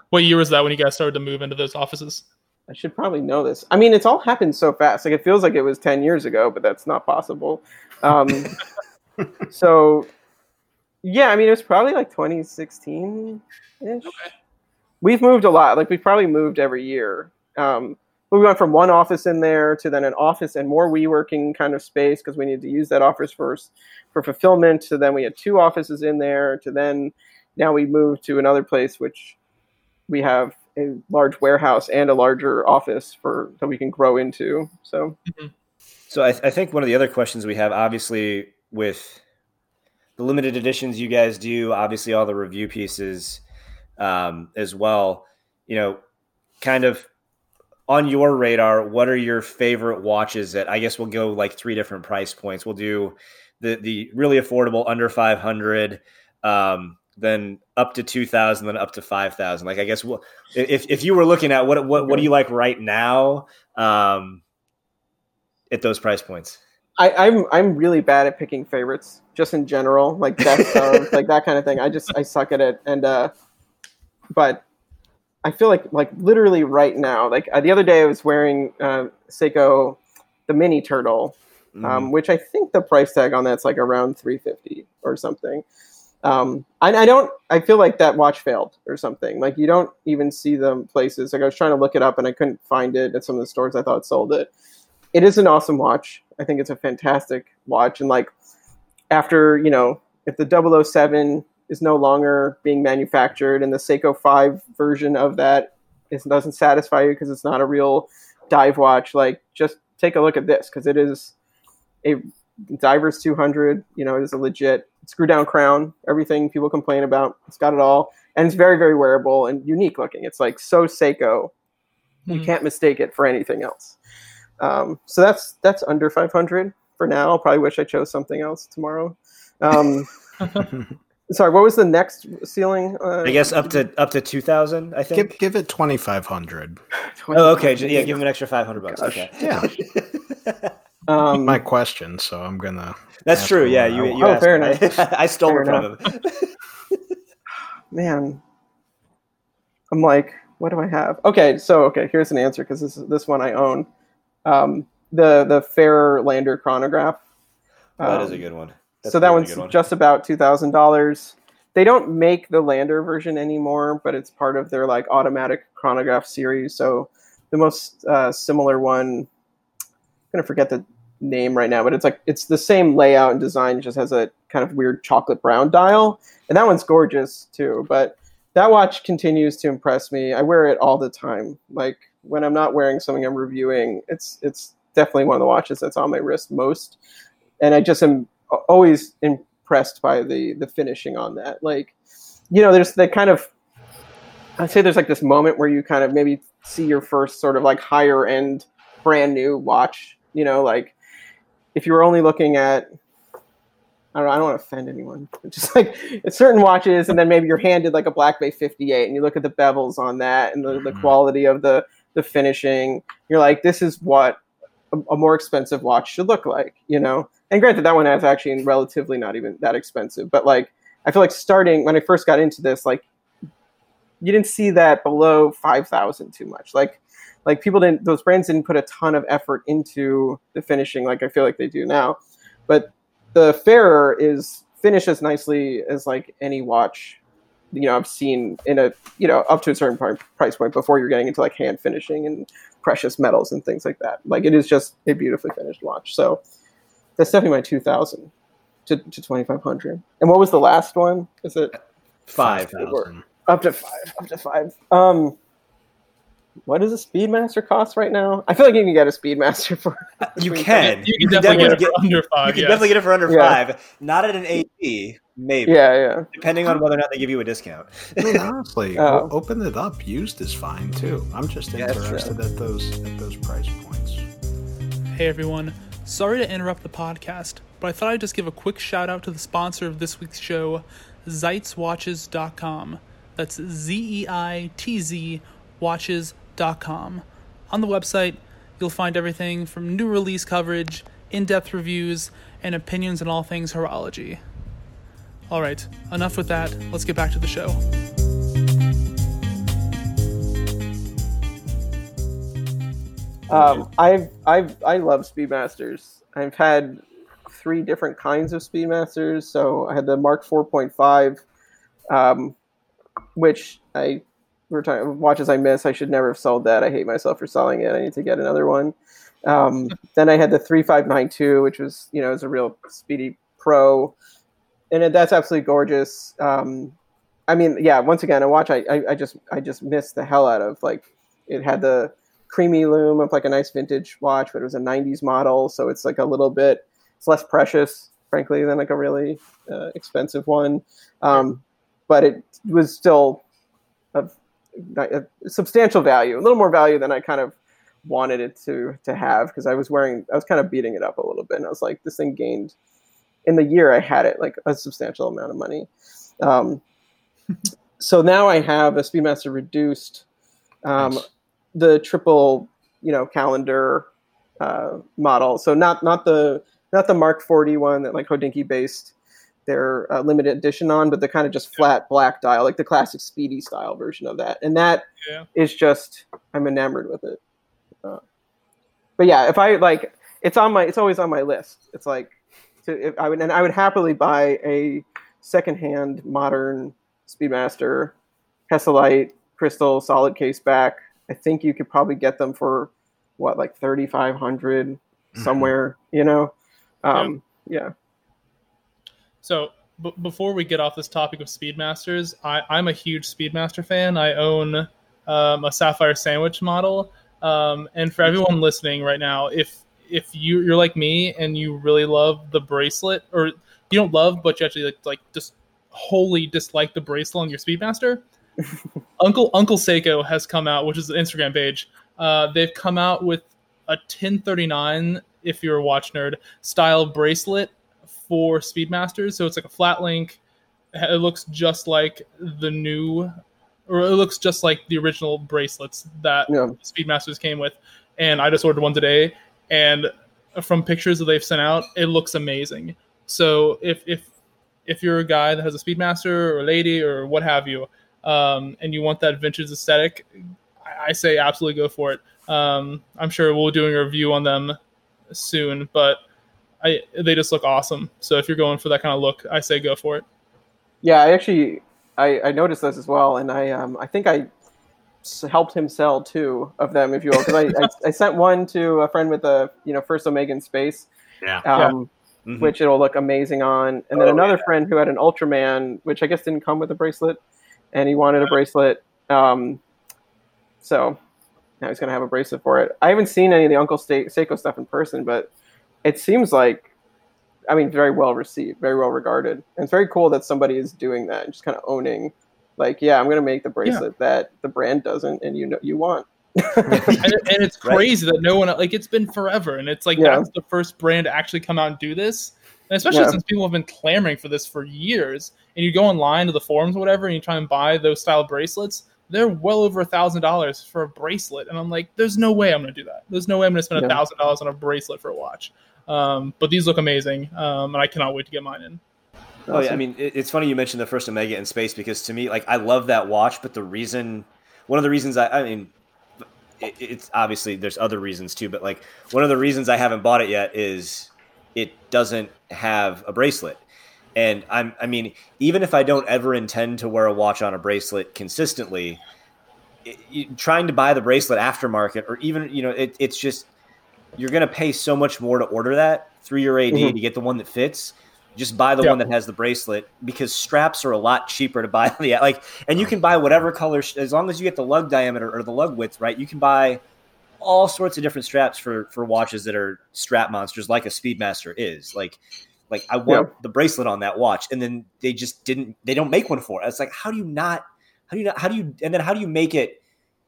what year was that when you guys started to move into those offices? I should probably know this. I mean, it's all happened so fast. Like it feels like it was ten years ago, but that's not possible. Um, (laughs) so, yeah, I mean, it was probably like 2016 ish. Okay. We've moved a lot. Like we've probably moved every year. Um, but we went from one office in there to then an office and more WeWorking kind of space because we needed to use that office first for fulfillment. So then we had two offices in there. To then now we moved to another place which we have a large warehouse and a larger office for that we can grow into. So, so I, th- I think one of the other questions we have, obviously, with the limited editions you guys do, obviously all the review pieces um, as well. You know, kind of on your radar, what are your favorite watches that I guess we'll go like three different price points. We'll do the the really affordable under 500 um, then up to 2000 then up to 5000 like i guess well, if, if you were looking at what what, what do you like right now um, at those price points I, I'm I'm really bad at picking favorites, just in general, like best (laughs) of, like that kind of thing. I just I suck at it, and uh, but I feel like like literally right now, like uh, the other day I was wearing uh, Seiko the mini turtle, um, mm. which I think the price tag on that's like around three fifty or something. Um, I, I don't. I feel like that watch failed or something. Like you don't even see them places. Like I was trying to look it up and I couldn't find it at some of the stores I thought sold it. It is an awesome watch. I think it's a fantastic watch. And like after you know, if the 007 is no longer being manufactured and the Seiko 5 version of that is, doesn't satisfy you because it's not a real dive watch, like just take a look at this because it is a Divers 200. You know, is a legit screw down crown, everything people complain about. It's got it all. And it's very, very wearable and unique looking. It's like so Seiko. You mm-hmm. can't mistake it for anything else. Um, so that's that's under 500 for now. I'll probably wish I chose something else tomorrow. Um, (laughs) sorry, what was the next ceiling? Uh, I guess up to up to 2000. I think. Give, give it 2500. oh, okay. Yeah, give him an extra 500 bucks. Gosh. Okay. Yeah. (laughs) Um, my question, so I'm gonna. That's true. Yeah, you. you oh, fair enough. (laughs) I stole fair it from him. (laughs) Man, I'm like, what do I have? Okay, so okay, here's an answer because this this one I own. Um, the the Farer Lander chronograph. Um, that is a um, good one. That's so that one's one. just about two thousand dollars. They don't make the Lander version anymore, but it's part of their like automatic chronograph series. So the most uh, similar one I'm gonna forget the name right now, but it's like it's the same layout and design. It just has a kind of weird chocolate brown dial, and that one's gorgeous too. But that watch continues to impress me. I wear it all the time. Like when I'm not wearing something I'm reviewing, it's it's definitely one of the watches that's on my wrist most. And I just am always impressed by the the finishing on that. Like, you know, there's the kind of I'd say there's like this moment where you kind of maybe see your first sort of like higher end brand new watch you know, like if you were only looking at I don't, know, I don't want to offend anyone. It's just like it's certain watches, and then maybe you're handed like a Black Bay 58, and you look at the bevels on that and the, the mm-hmm. quality of the the finishing. You're like, this is what a, a, more expensive watch should look like, you know. And granted, that one is actually relatively not even that expensive, but like I feel like starting when I first got into this, like you didn't see that below five thousand too much. Like like people didn't those brands didn't put a ton of effort into the finishing like I feel like they do now. But the Farer is finished as nicely as like any watch you know I've seen in a you know up to a certain price point before you're getting into like hand finishing and precious metals and things like that. Like it is just a beautifully finished watch. So that's definitely my 2000 to, to 2500. And what was the last one? Is it 5000? Up to 5. Up to 5. Um what does a Speedmaster cost right now? I feel like you can get a Speedmaster for. Uh, (laughs) you can. You can, definitely, definitely, get it for under five. You can yes. definitely get it for under yeah. five. Not at an AD, maybe. Yeah, yeah. Depending on whether or not they give you a discount. honestly, (laughs) oh. open it up. Used is fine too. I'm just interested at those at those price points. Hey everyone, sorry to interrupt the podcast, but I thought I'd just give a quick shout out to the sponsor of this week's show, ZeitzzWatches.com. That's Z E I T Z watches on the website, you'll find everything from new release coverage, in depth reviews, and opinions on all things horology. Alright, enough with that. Let's get back to the show. Um, I've, I've, I love Speedmasters. I've had three different kinds of Speedmasters. So I had the Mark 4.5, um, which I we're talking watches I miss. I should never have sold that. I hate myself for selling it. I need to get another one. Um, (laughs) then I had the three five nine two, which was you know is a real speedy pro, and it, that's absolutely gorgeous. Um, I mean, yeah. Once again, a watch I, I, I just I just missed the hell out of. Like it had the creamy loom of like a nice vintage watch, but it was a '90s model, so it's like a little bit it's less precious, frankly, than like a really uh, expensive one. Um, but it was still a substantial value, a little more value than I kind of wanted it to to have because I was wearing I was kind of beating it up a little bit and I was like this thing gained in the year I had it like a substantial amount of money. Um, (laughs) so now I have a Speedmaster reduced, um, nice. the triple you know calendar uh, model. So not not the not the Mark 40 one that like Hodinkee based their uh, limited edition on, but the kind of just flat black dial, like the classic Speedy style version of that. And that yeah. is just I'm enamored with it. Uh, but yeah, if I like, it's on my, it's always on my list. It's like, to, if I would, and I would happily buy a secondhand modern Speedmaster, Hesalite, crystal, solid case back. I think you could probably get them for what, like thirty five hundred mm-hmm. somewhere. You know, um, yeah. yeah. So b- before we get off this topic of Speedmasters, I, I'm a huge Speedmaster fan. I own um, a Sapphire Sandwich model. Um, and for everyone listening right now, if if you you're like me and you really love the bracelet, or you don't love, but you actually like, like just wholly dislike the bracelet on your Speedmaster, (laughs) Uncle Uncle Seiko has come out, which is an Instagram page. Uh, they've come out with a 1039, if you're a watch nerd, style bracelet for Speedmasters. So it's like a flat link. It looks just like the new or it looks just like the original bracelets that yeah. Speedmasters came with. And I just ordered one today, and from pictures that they've sent out, it looks amazing. So if if if you're a guy that has a Speedmaster or a lady or what have you, um, and you want that vintage aesthetic, I, I say absolutely go for it. Um, I'm sure we'll be doing a review on them soon, but I they just look awesome. So if you're going for that kind of look, I say go for it. Yeah, I actually I, I noticed this as well, and I um, I think I helped him sell two of them, if you will, because I, I, (laughs) I, sent one to a friend with a you know first Omega in space, yeah, um, yeah. Mm-hmm. which it'll look amazing on, and then oh, another yeah. friend who had an Ultraman, which I guess didn't come with a bracelet, and he wanted a bracelet, um, so now he's gonna have a bracelet for it. I haven't seen any of the Uncle Seiko stuff in person, but it seems like I mean, very well received, very well regarded. And it's very cool that somebody is doing that and just kind of owning, like, yeah, I'm going to make the bracelet yeah. that the brand doesn't and you know you want. (laughs) (laughs) and, and, it's crazy right. that no one like it's been forever, and it's like yeah. that's the first brand to actually come out and do this. And especially yeah. since people have been clamoring for this for years, and you go online to the forums, or whatever, and you try and buy those style bracelets, they're well over a thousand dollars for a bracelet, and I'm like, there's no way I'm gonna do that. There's no way I'm gonna spend a thousand dollars on a bracelet for a watch. Um, but these look amazing, um, and I cannot wait to get mine in. Oh yeah, I mean, it's funny you mentioned the first Omega in space because to me, like, I love that watch, but the reason, one of the reasons I, I mean, it, it's obviously there's other reasons too, but like one of the reasons I haven't bought it yet is it doesn't have a bracelet. And I'm, I mean, even if I don't ever intend to wear a watch on a bracelet consistently, it, trying to buy the bracelet aftermarket or even, you know, it, it's just you're going to pay so much more to order that through your AD mm-hmm. to get the one that fits. Just buy the one that has the bracelet because straps are a lot cheaper to buy. (laughs) The like, and you can buy whatever color as long as you get the lug diameter or the lug width right. You can buy all sorts of different straps for for watches that are strap monsters, like a Speedmaster is. Like, like I want the bracelet on that watch, and then they just didn't. They don't make one for it. It's like, how do you not? How do you not? How do you? And then how do you make it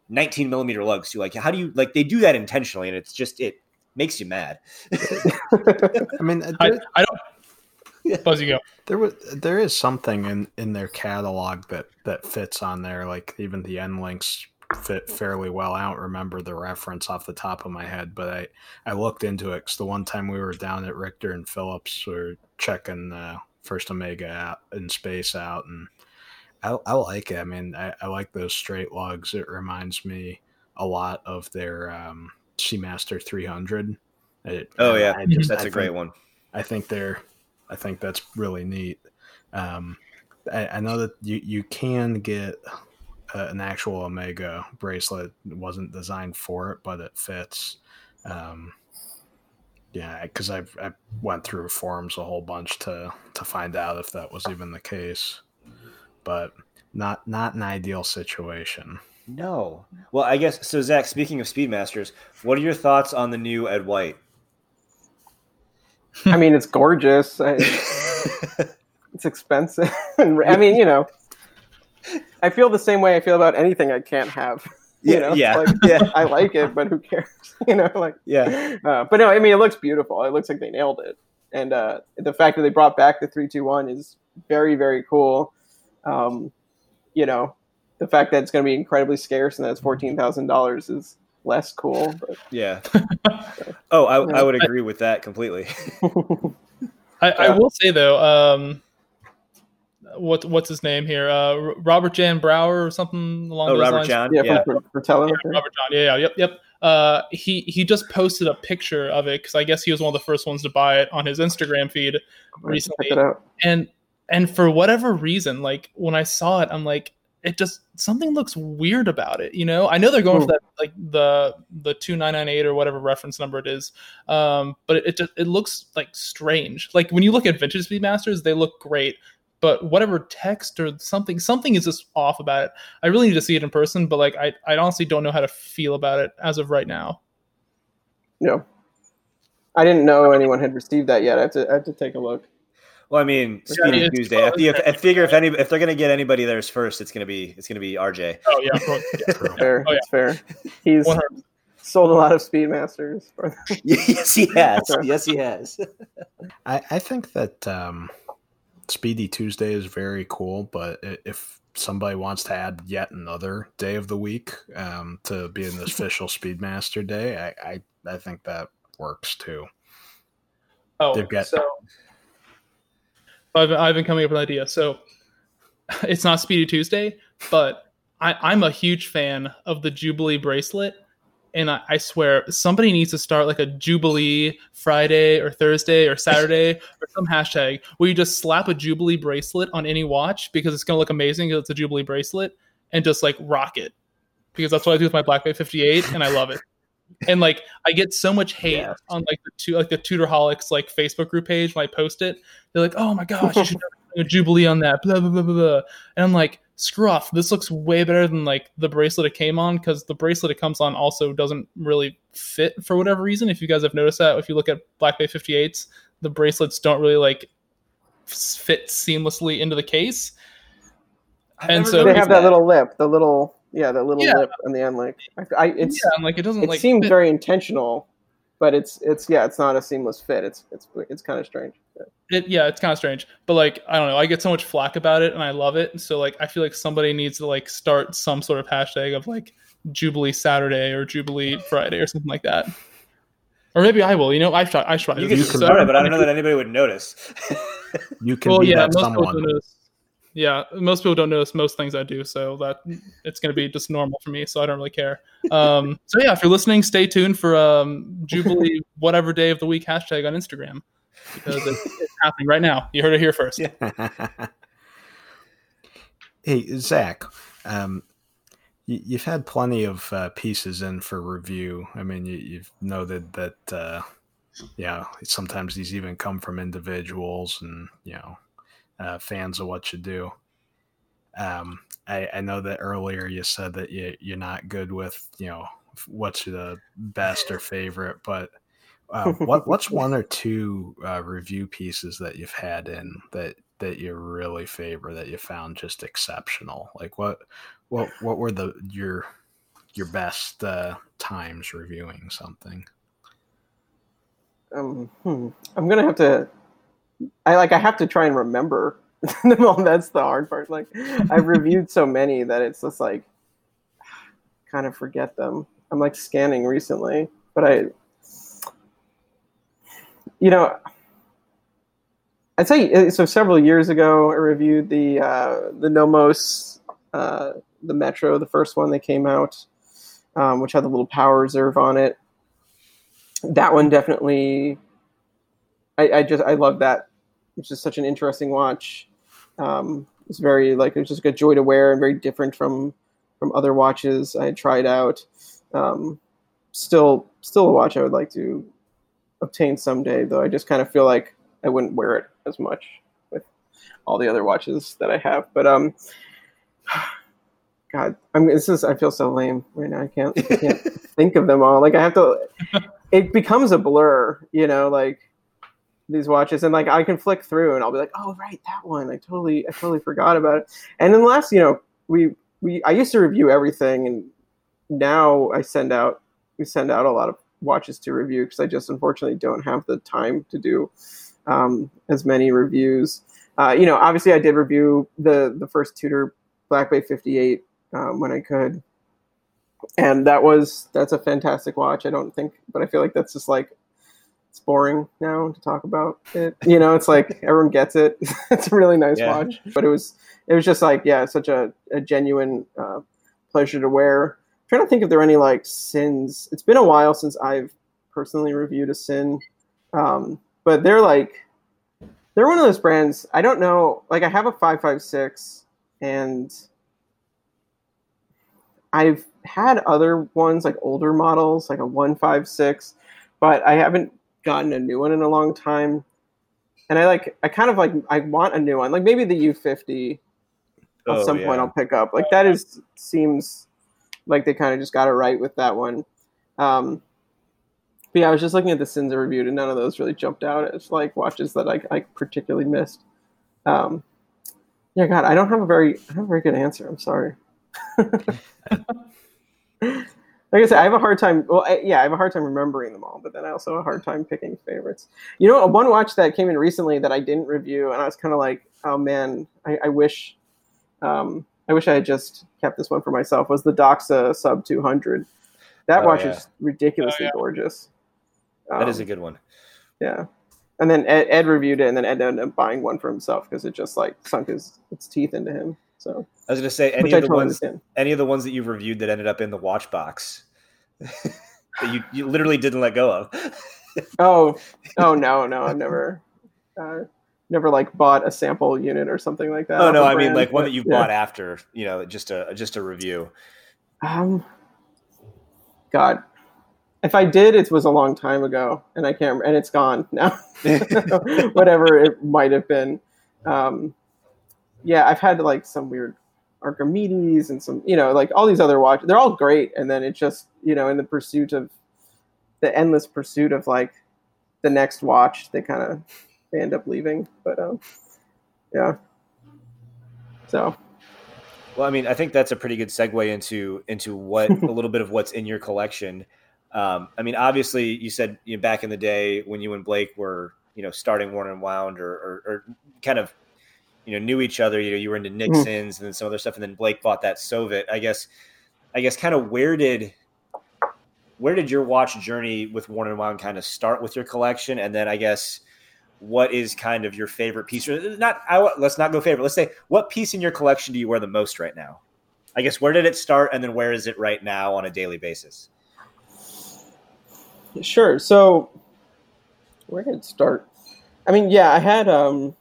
19 millimeter lugs too? Like, how do you like? They do that intentionally, and it's just it makes you mad. (laughs) I mean, there, I, I, don't. Buzzy go. There was there is something in in their catalog that that fits on there. Like even the end links fit fairly well. I don't remember the reference off the top of my head, but I I looked into it because the one time we were down at Richter and Phillips, we were checking the first Omega out in space out, and I, I like it. I mean, I, I like those straight lugs. It reminds me a lot of their um, Seamaster 300. It, oh yeah, I just, that's I a think, great one. I think they're, I think that's really neat. Um, I, I, know that you you can get uh, an actual Omega bracelet. It wasn't designed for it, but it fits. Um, yeah, because I've I went through forums a whole bunch to to find out if that was even the case, but not not an ideal situation. No. Well, I guess so. Zach, speaking of Speedmasters, what are your thoughts on the new Ed White? I mean, it's gorgeous. (laughs) It's expensive. (laughs) I mean, you know, I feel the same way I feel about anything I can't have. (laughs) You Yeah, know, yeah, like, yeah. I like it, but who cares? You know, like Yeah. Uh, but no, I mean, it looks beautiful. It looks like they nailed it, and uh, the fact that they brought back the three two one is very very cool. Um, you know, the fact that it's going to be incredibly scarce and that it's fourteen thousand dollars is less cool. But Yeah. (laughs) Oh, I, I would agree with that completely. (laughs) I, I will say though, um, what what's his name here? Uh, Robert Jan Broer or something along Oh, those Robert lines. John. yeah, Yeah. for, for telling Yeah, Robert John. Yeah, yeah, yep, yep. Uh, he he just posted a picture of it because I guess he was one of the first ones to buy it on his Instagram feed recently. Check it out. and and for whatever reason like when i saw it i'm like it just something looks weird about it you know i know they're going for Hmm. that like the the 2998 or whatever reference number it is um but it, it just it looks like strange like when you look at vintage speedmasters they look great but whatever text or something something is just off about it i really need to see it in person but like i, I honestly don't know how to feel about it as of right now No, I didn't know anyone had received that yet. I have to I have to take a look. Well, I mean, Yeah, Speedy it's- Tuesday. I, figure- I figure if any if they're gonna get anybody theirs first, it's gonna be it's gonna be RJ. oh yeah, of. Fair, Oh, yeah. it's fair. He's 100. sold a lot of Speedmasters. For (laughs) yes, he (laughs) has. Yes, he has. (laughs) I, I think that um, Speedy Tuesday is very cool, but if somebody wants to add yet another day of the week um, to be an official Speedmaster Day, I, I I think that works too. Oh, They've got- so I've, I've been coming up with an idea. So (laughs) it's not Speedy Tuesday, but I, I'm a huge fan of the Jubilee bracelet. And I, I swear, somebody needs to start like a Jubilee Friday or Thursday or Saturday (laughs) or some hashtag where you just slap a Jubilee bracelet on any watch because it's going to look amazing because it's a Jubilee bracelet and just like rock it. Because that's what I do with my Black Bay 58 and I love it. And like I get so much hate Yeah. on like the two like the Tudorholics like Facebook group page when I post it. They're like, "Oh my gosh, you should (laughs) do a Jubilee on that." Blah blah blah blah blah. And I'm like, "Screw off! This looks way better than like the bracelet it came on because the bracelet it comes on also doesn't really fit for whatever reason. If you guys have noticed that, if you look at Black Bay 58s, the bracelets don't really like fit seamlessly into the case. I've And so- they noticed have that little lip, the little yeah, that little Yeah. lip on the end. Like I, I it's yeah, and like it doesn't it like seems fit. very intentional, but it's it's yeah, it's not a seamless fit. It's it's it's kind of strange. Yeah. it, yeah, it's kind of strange, but like I don't know, I get so much flack about it, and I love it. So like, I feel like somebody needs to like start some sort of hashtag of like Jubilee Saturday or Jubilee Friday or something like that. Or maybe I will. You know, I try. I try. You can do so. start it, but I don't know that anybody would notice. You (laughs) can Well, be yeah, that most someone. don't notice. Yeah, most people don't notice most things I do, so that it's going to be just normal for me. So I don't really care. Um, (laughs) so yeah, if you're listening, stay tuned for um, Jubilee whatever day of the week hashtag on Instagram because it's, it's (laughs) happening right now. You heard it here first. Yeah. (laughs) hey, Zach, um, you, you've had plenty of uh, pieces in for review. I mean, you, you've noted that, uh, yeah, sometimes these even come from individuals and, you know, uh, fans of what you do. Um, I, I know that earlier you said that you, you're not good with, you know, what's the best or favorite, but uh, (laughs) what what's one or two uh, review pieces that you've had in that that you really favor that you found just exceptional? Like what what what were the your your best uh, times reviewing something? Um, hmm. I'm gonna have to. I like. I have to try and remember. (laughs) that's the hard part. Like, I've reviewed so many that it's just like, kind of forget them. I'm like scanning recently, but I, you know, I'd say uh, so. Several years ago, I reviewed the uh, the Nomos, uh, the Metro, the first one that came out, um, which had the little power reserve on it that one definitely I, I just I love that it's just such an interesting watch um it's very like it's just a joy to wear and very different from from other watches I had tried out. Um, still, still a watch I would like to obtain someday, though I just kind of feel like I wouldn't wear it as much with all the other watches that I have. But um, (sighs) God, I mean, this is I feel so lame right now. I can't, I can't (laughs) think of them all. Like I have to. It becomes a blur, you know, like these watches, and like I can flick through, and I'll be like, oh right, that one. I totally, I totally forgot about it. And then last, you know, we we I used to review everything, and now I send out we send out a lot of watches to review because I just unfortunately don't have the time to do um, as many reviews. Uh, you know, obviously I did review the the first Tudor Black Bay 58 um, when I could, and that was that's a fantastic watch. I don't think, but I feel like that's just like it's boring now to talk about it. You know, it's like everyone gets it. (laughs) it's a really nice yeah. watch, but it was it was just like yeah, such a, a genuine uh, pleasure to wear trying to think if there are any like Sinns. It's been a while since I've personally reviewed a Sinn, um, but they're like they're one of those brands. I don't know. Like I have a five five six, and I've had other ones like older models, like a one five six, but I haven't gotten a new one in a long time. And I like I kind of like I want a new one, like maybe the U fifty. At oh, some yeah. point, I'll pick up. Like that is seems like they kind of just got it right with that one. Um, but yeah, I was just looking at the Sinns I reviewed, and none of those really jumped out as like watches that I, I particularly missed. Um, yeah, God, I don't have a very, I have a very good answer. I'm sorry. (laughs) (laughs) like I said, I have a hard time. Well, I, yeah, I have a hard time remembering them all, but then I also have a hard time picking favorites. You know, one watch that came in recently that I didn't review, and I was kind of like, oh man, I, I wish. Um, I wish I had just kept this one for myself. Was the Doxa Sub 200? That oh, watch yeah. is ridiculously oh, yeah. gorgeous. Um, that is a um, good one. Yeah, and then Ed, Ed, reviewed it, and then Ed ended up buying one for himself because it just like sunk his its teeth into him. So I was gonna say any of the totally ones, understand. any of the ones that you've reviewed that ended up in the watch box (laughs) that you, you literally didn't let go of. (laughs) oh, oh no, no, I've never. Uh, never like bought a sample unit or something like that. Oh no, I mean like one that you yeah. bought after, you know, just a just a review. Um, God, if I did, it was a long time ago, and I can't, and it's gone now. (laughs) Whatever it might have been. Um, yeah, I've had like some weird Archimedes and some, you know, like all these other watches. They're all great, and then it just, you know, in the pursuit of the endless pursuit of like the next watch, they kind of end up leaving. But um, yeah. So. Well, I mean, I think that's a pretty good segue into into what (laughs) a little bit of what's in your collection. Um, I mean, obviously, you said you know, back in the day when you and Blake were, you know, starting Worn and Wound or, or, or kind of, you know, knew each other. You know, you were into Nixon's mm. and then some other stuff, and then Blake bought that Soviet. I guess, I guess, kind of where did where did your watch journey with Worn and Wound kind of start with your collection, and then I guess what is kind of your favorite piece? Not I, let's not go favorite. Let's say what piece in your collection do you wear the most right now? I guess where did it start, and then where is it right now on a daily basis? Sure. So where did it start? I mean, yeah, I had um,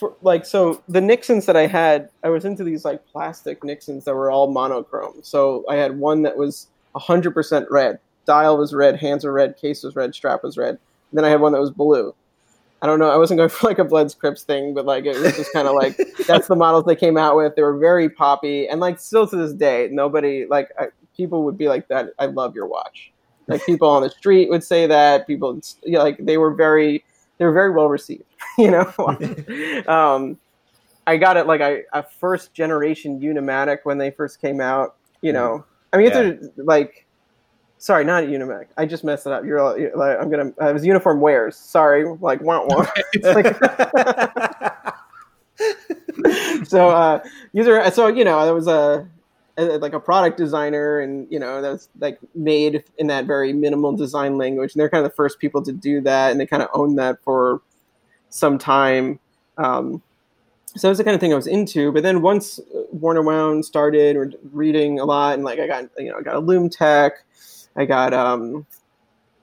for like so the Nixons that I had, I was into these like plastic Nixons that were all monochrome. So I had one that was hundred percent red. Dial was red, hands were red, case was red, strap was red. And then I had one that was blue. I don't know. I wasn't going (laughs) for like a Bloods Crips thing, but like it was just kind of like (laughs) that's the models they came out with. They were very poppy, and like still to this day, nobody like I, people would be like that. I love your watch. Like people on the street would say that. People you know, like they were very they were very well received. (laughs) You know, um, I got it like a, a first generation Unimatic when they first came out. You know, I mean, yeah. it's like Sorry, not Unimac. I just messed it up. You're, you're like, I'm gonna. I was Uniform Wares. Sorry, like want (laughs) one. like, (laughs) so uh, user. So you know, there was a, a, like a product designer, and you know, that's like made in that very minimal design language, and they're kind of the first people to do that, and they kind of own that for some time. Um, so that was the kind of thing I was into. But then once Worn Wound started, reading a lot, and like I got you know I got a Lum-Tec I got um,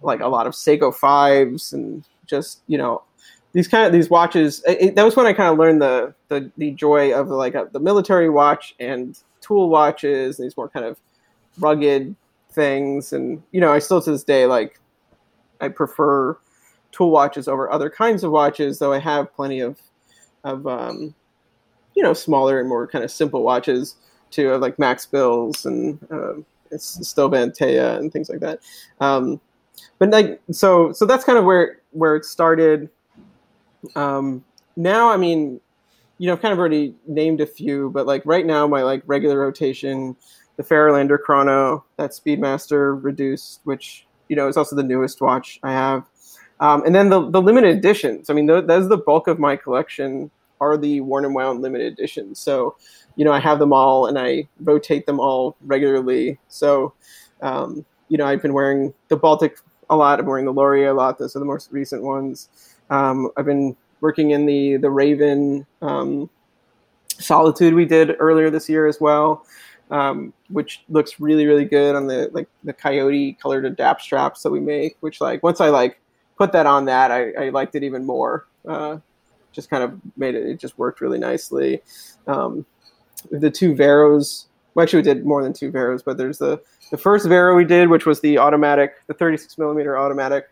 like a lot of Seiko fives and just you know these kind of these watches. It, that was when I kind of learned the the, the joy of like a, the military watch and tool watches. These more kind of rugged things, and you know, I still to this day like I prefer tool watches over other kinds of watches, though I have plenty of of um, you know smaller and more kind of simple watches too, like Max Bills and uh, and things like that. Um, but like so so that's kind of where where it started. Um, now, I mean, you know, I've kind of already named a few, but like right now, my like regular rotation, the Farer Lander Chrono, that Speedmaster reduced, which you know is also the newest watch I have, um, and then the the limited editions. I mean, th- that's the bulk of my collection are the Worn and Wound limited editions. So, you know, I have them all and I rotate them all regularly. So, um, you know, I've been wearing the Baltic a lot. I'm wearing the Lorier a lot. Those are the most recent ones. Um, I've been working in the the Raven um, Solitude we did earlier this year as well, um, which looks really really good on the like the Coyote colored adapt straps that we make. Which like once I like put that on that, I, I liked it even more. Uh, just kind of made it. It just worked really nicely. Um, the two Varos. Well, actually, we did more than two Varos, but there's the the first Varo we did, which was the automatic, the 36 millimeter automatic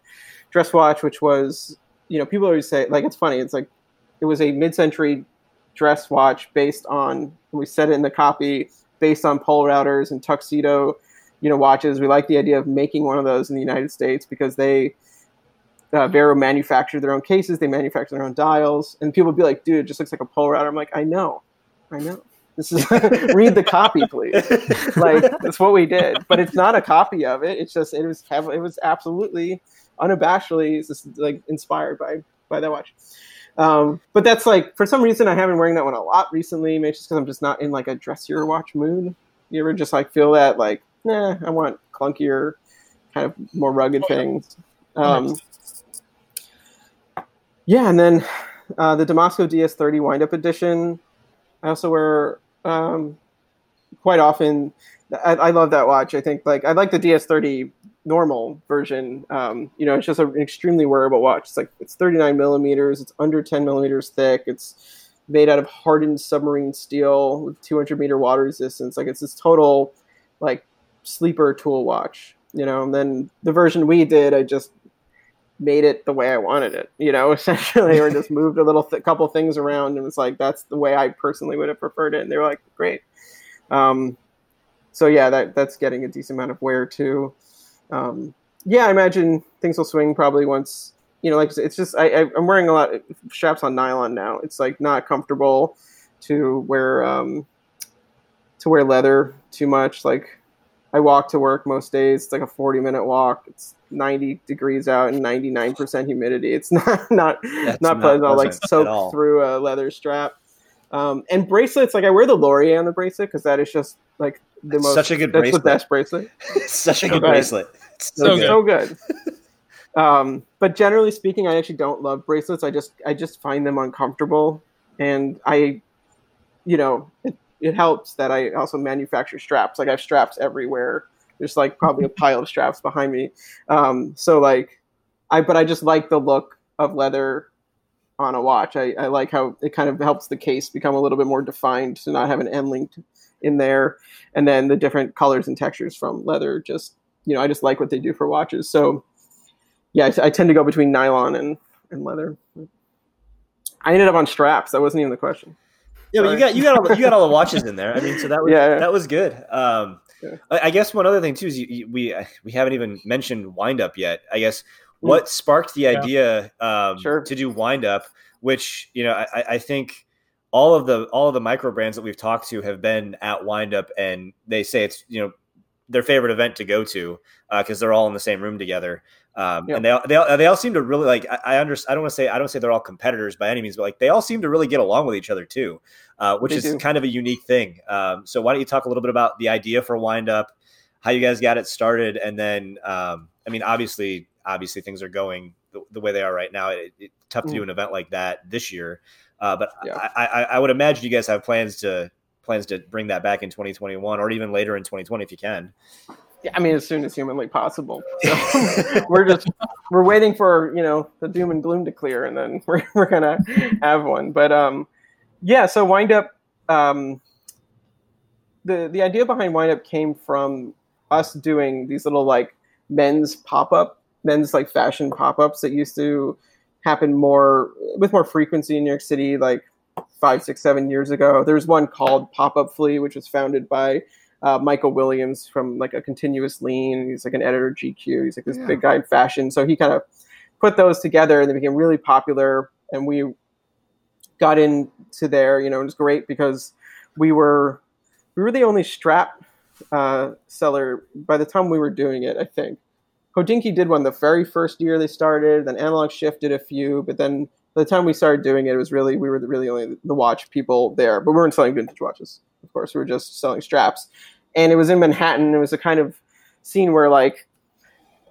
dress watch, which was you know, people always say like it's funny. It's like it was a mid-century dress watch based on. We said it in the copy based on Polerouters and tuxedo, you know, watches. We like the idea of making one of those in the United States because they uh, Varo manufacture their own cases, they manufacture their own dials, and people would be like, "Dude, it just looks like a Polerouter." I'm like, "I know, I know." This is (laughs) read the copy, please. (laughs) like that's what we did, but it's not a copy of it. It's just it was it was absolutely unabashedly just like inspired by by that watch. Um, but that's like for some reason I haven't been wearing that one a lot recently. Maybe just because I'm just not in like a dressier watch mood. You ever just like feel that like, nah, I want clunkier, kind of more rugged things. Um, yeah, and then uh, the Damasko DS30 Windup edition. I also wear um, quite often. I, I, love that watch. I think like I like the DS30 normal version. Um, you know, it's just an extremely wearable watch. It's like it's 39 millimeters. It's under 10 millimeters thick. It's made out of hardened submarine steel with 200 meter water resistance. Like it's this total like sleeper tool watch. You know, and then the version we did, I just made it the way I wanted it. You know, (laughs) essentially, or just moved a little th- couple things around, and it's like that's the way I personally would have preferred it. And they were like, great. Um, so yeah, that that's getting a decent amount of wear too um, yeah, I imagine things will swing probably once. You know, like it's just I, I, am wearing a lot of straps on nylon now. It's like not comfortable to wear um, to wear leather too much. Like I walk to work most days. It's like a 40 minute walk. It's 90 degrees out and 99% humidity. It's (laughs) not not That's not pleasant. I'll like soak through a leather strap. Um, and bracelets, like I wear the Lorier on the bracelet because that is just like the most such a good that's bracelet. the best bracelet. (laughs) such a (laughs) good bracelet. so, so good. So good. um, but generally speaking, I actually don't love bracelets. I just I just find them uncomfortable, and I, you know, it, it helps that I also manufacture straps. Like I have straps everywhere. There's like probably a pile of straps behind me. Um, so like, I but I just like the look of leather on a watch. I, I like how it kind of helps the case become a little bit more defined to not have an end link in there, and then the different colors and textures from leather. Just you know, I just like what they do for watches. So yeah, I, I tend to go between nylon and and leather. I ended up on straps. That wasn't even the question. Yeah, but you got you got all, you got all the watches in there. I mean, so that was (laughs) yeah, yeah. that was good. Um, yeah. I, guess one other thing too is you, you, we we haven't even mentioned wind up yet. I guess what sparked the idea um, sure. to do wind up, which you know I, I think all of the all of the micro brands that we've talked to have been at wind up and they say it's you know their favorite event to go to because uh, they're all in the same room together. Um, And they all, they all, they all seem to really like. I, I understand. I don't want to say I don't say they're all competitors by any means, but like they all seem to really get along with each other too, uh, which they is do. kind of a unique thing. Um, so why don't you talk a little bit about the idea for Windup, how you guys got it started, and then um, I mean, obviously, obviously things are going the, the way they are right now. It, it's tough to mm. do an event like that this year. Uh, but yeah. I, I, I, would imagine you guys have plans to plans to bring that back in 2021 or even later in 2020 if you can. I mean, as soon as humanly possible. So (laughs) we're just we're waiting for you know the doom and gloom to clear, and then we're (laughs) we're gonna have one. But um, yeah. So wind up. Um, the the idea behind wind up came from us doing these little like men's pop up, men's like fashion pop ups that used to happen more with more frequency in New York City, like five, six, seven years ago. There's one called Pop Up Flea, which was founded by uh, Michael Williams from like a continuous lean. He's like an editor at GQ. He's like this yeah. big guy in fashion. So he kind of put those together and they became really popular. And we got into there, you know, it was great because we were we were the only strap uh, seller by the time we were doing it. I think Hodinkee did one the very first year they started. Then Analog Shift did a few, but then by the time we started doing it, it was really we were the really only the watch people there. But we weren't selling vintage watches, of course. We were just selling straps and it was in Manhattan. It was a kind of scene where like,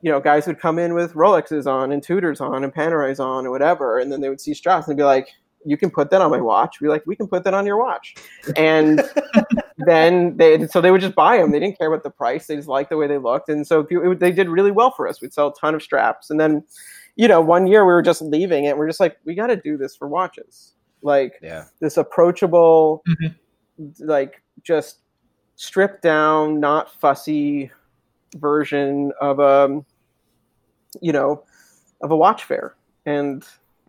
you know, guys would come in with Rolexes on and Tudors on and Panerais on and whatever, and then they would see straps and be like, "You can put that on my watch." We're like, "We can put that on your watch," and (laughs) then they so they would just buy them. They didn't care about the price; they just liked the way they looked, and so it, they did really well for us. We'd sell a ton of straps, and then, you know, one year we were just leaving it. We're just like, we got to do this for watches, like yeah. this approachable, mm-hmm. like just stripped down, not fussy version of a, um, you know, of a watch fair. And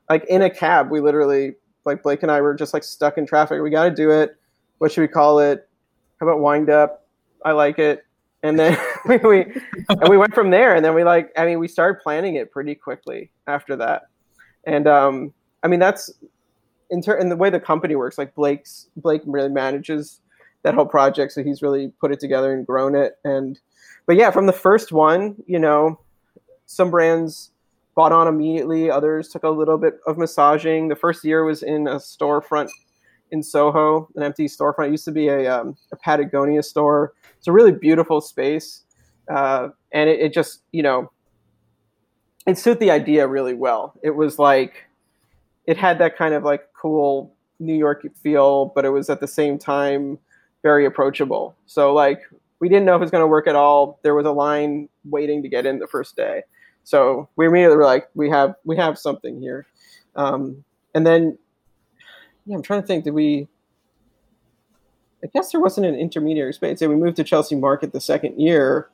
like in a cab, we literally, like Blake and I were just like stuck in traffic. We got to do it. What should we call it? How about wind up? I like it. And then (laughs) we, we and we went from there. And then we like, I mean, we started planning it pretty quickly after that. And um, I mean, that's in, ter- in the way the company works. Like Blake's Blake really manages that whole project. So he's really put it together and grown it. And but yeah, from the first one, you know, some brands bought on immediately. Others took a little bit of massaging. The first year was in a storefront in Soho, an empty storefront. It used to be a, um, a Patagonia store. It's a really beautiful space, uh, and it, it just you know it suited the idea really well. It was like it had that kind of like cool New York feel, but it was at the same time very approachable. So like we didn't know if it was going to work at all. There was a line waiting to get in the first day, so we immediately were like, we have we have something here. Um, and then yeah, I'm trying to think. Did we? I guess there wasn't an intermediary space. So we moved to Chelsea Market the second year,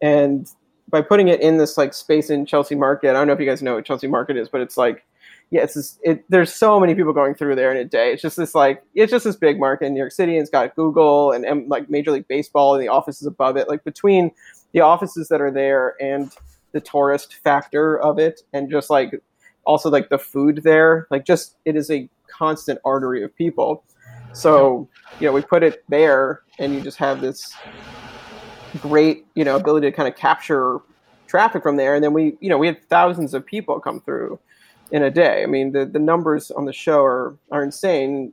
and by putting it in this like space in Chelsea Market, I don't know if you guys know what Chelsea Market is, but it's like yeah, it's just, it, there's so many people going through there in a day. It's just this like it's just this big market in New York City, and it's got Google and, and like Major League Baseball and the offices above it. Like between the offices that are there and the tourist factor of it, and just like also like the food there, like just it is a constant artery of people. So you know we put it there, and you just have this great you know ability to kind of capture traffic from there, and then we you know we had thousands of people come through in a day. I mean, the, the numbers on the show are, are insane.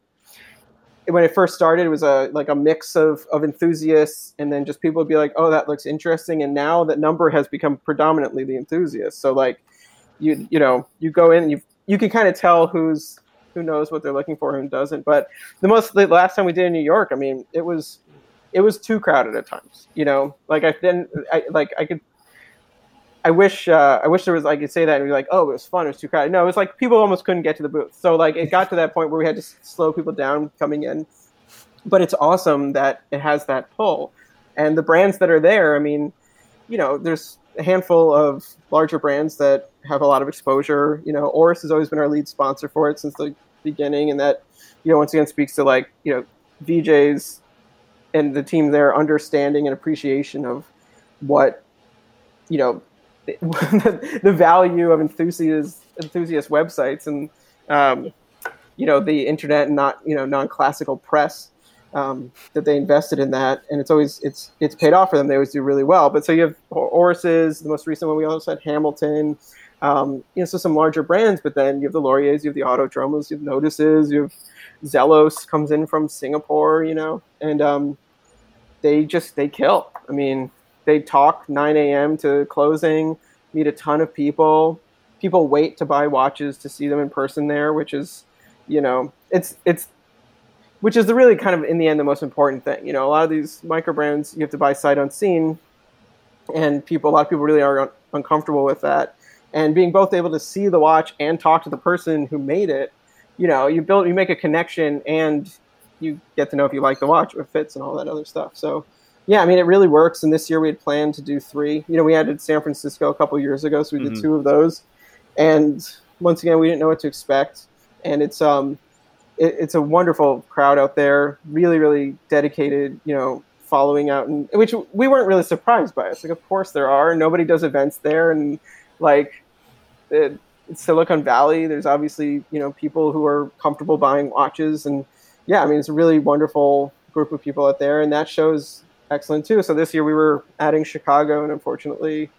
When it first started, it was a like a mix of, of enthusiasts, and then just people would be like, "Oh, that looks interesting." And now that number has become predominantly the enthusiasts. So like, you you know, you go in, and you you can kind of tell who's who knows what they're looking for, who doesn't. But the most the last time we did in New York, I mean, it was it was too crowded at times. You know, like I then I like I could I wish uh, I wish there was I could say that and be like, oh, it was fun, it was too crowded. No, it was like people almost couldn't get to the booth. So like it got to that point where we had to slow people down coming in. But it's awesome that it has that pull, and the brands that are there. I mean, you know, there's a handful of larger brands that have a lot of exposure. You know, Oris has always been our lead sponsor for it since the beginning, and that you know once again speaks to like you know VJs and the team there understanding and appreciation of what you know (laughs) the, value of enthusiast enthusiast websites and um, you know the internet and not you know non-classical press um, that they invested in that. And it's always it's it's paid off for them. They always do really well. But so you have Oris's the most recent one we also had Hamilton um, you know so some larger brands. But then you have the Loriers you have the Autodromos you have Noduses you have Zelos comes in from Singapore you know. And um, they just they kill. I mean they talk 9 a.m. to closing, meet a ton of people. People wait to buy watches to see them in person there, which is, you know, it's it's which is the really kind of in the end the most important thing. You know, a lot of these micro brands you have to buy sight unseen. and people a lot of people really are un- uncomfortable with that. And being both able to see the watch and talk to the person who made it, you know, you build you make a connection and you get to know if you like the watch, if it fits, and all that other stuff. So yeah, I mean, it really works. And this year we had planned to do three. You know, we had San Francisco a couple years ago, so we did Mhm. two of those. And once again, we didn't know what to expect. And it's um, it, it's a wonderful crowd out there. Really, really dedicated. You know, following out, and which we weren't really surprised by. It's like, of course there are. Nobody does events there, and like, it, it's Silicon Valley. There's obviously you know people who are comfortable buying watches, and yeah, I mean, it's a really wonderful group of people out there, and that shows excellent too. So this year we were adding Chicago, and unfortunately,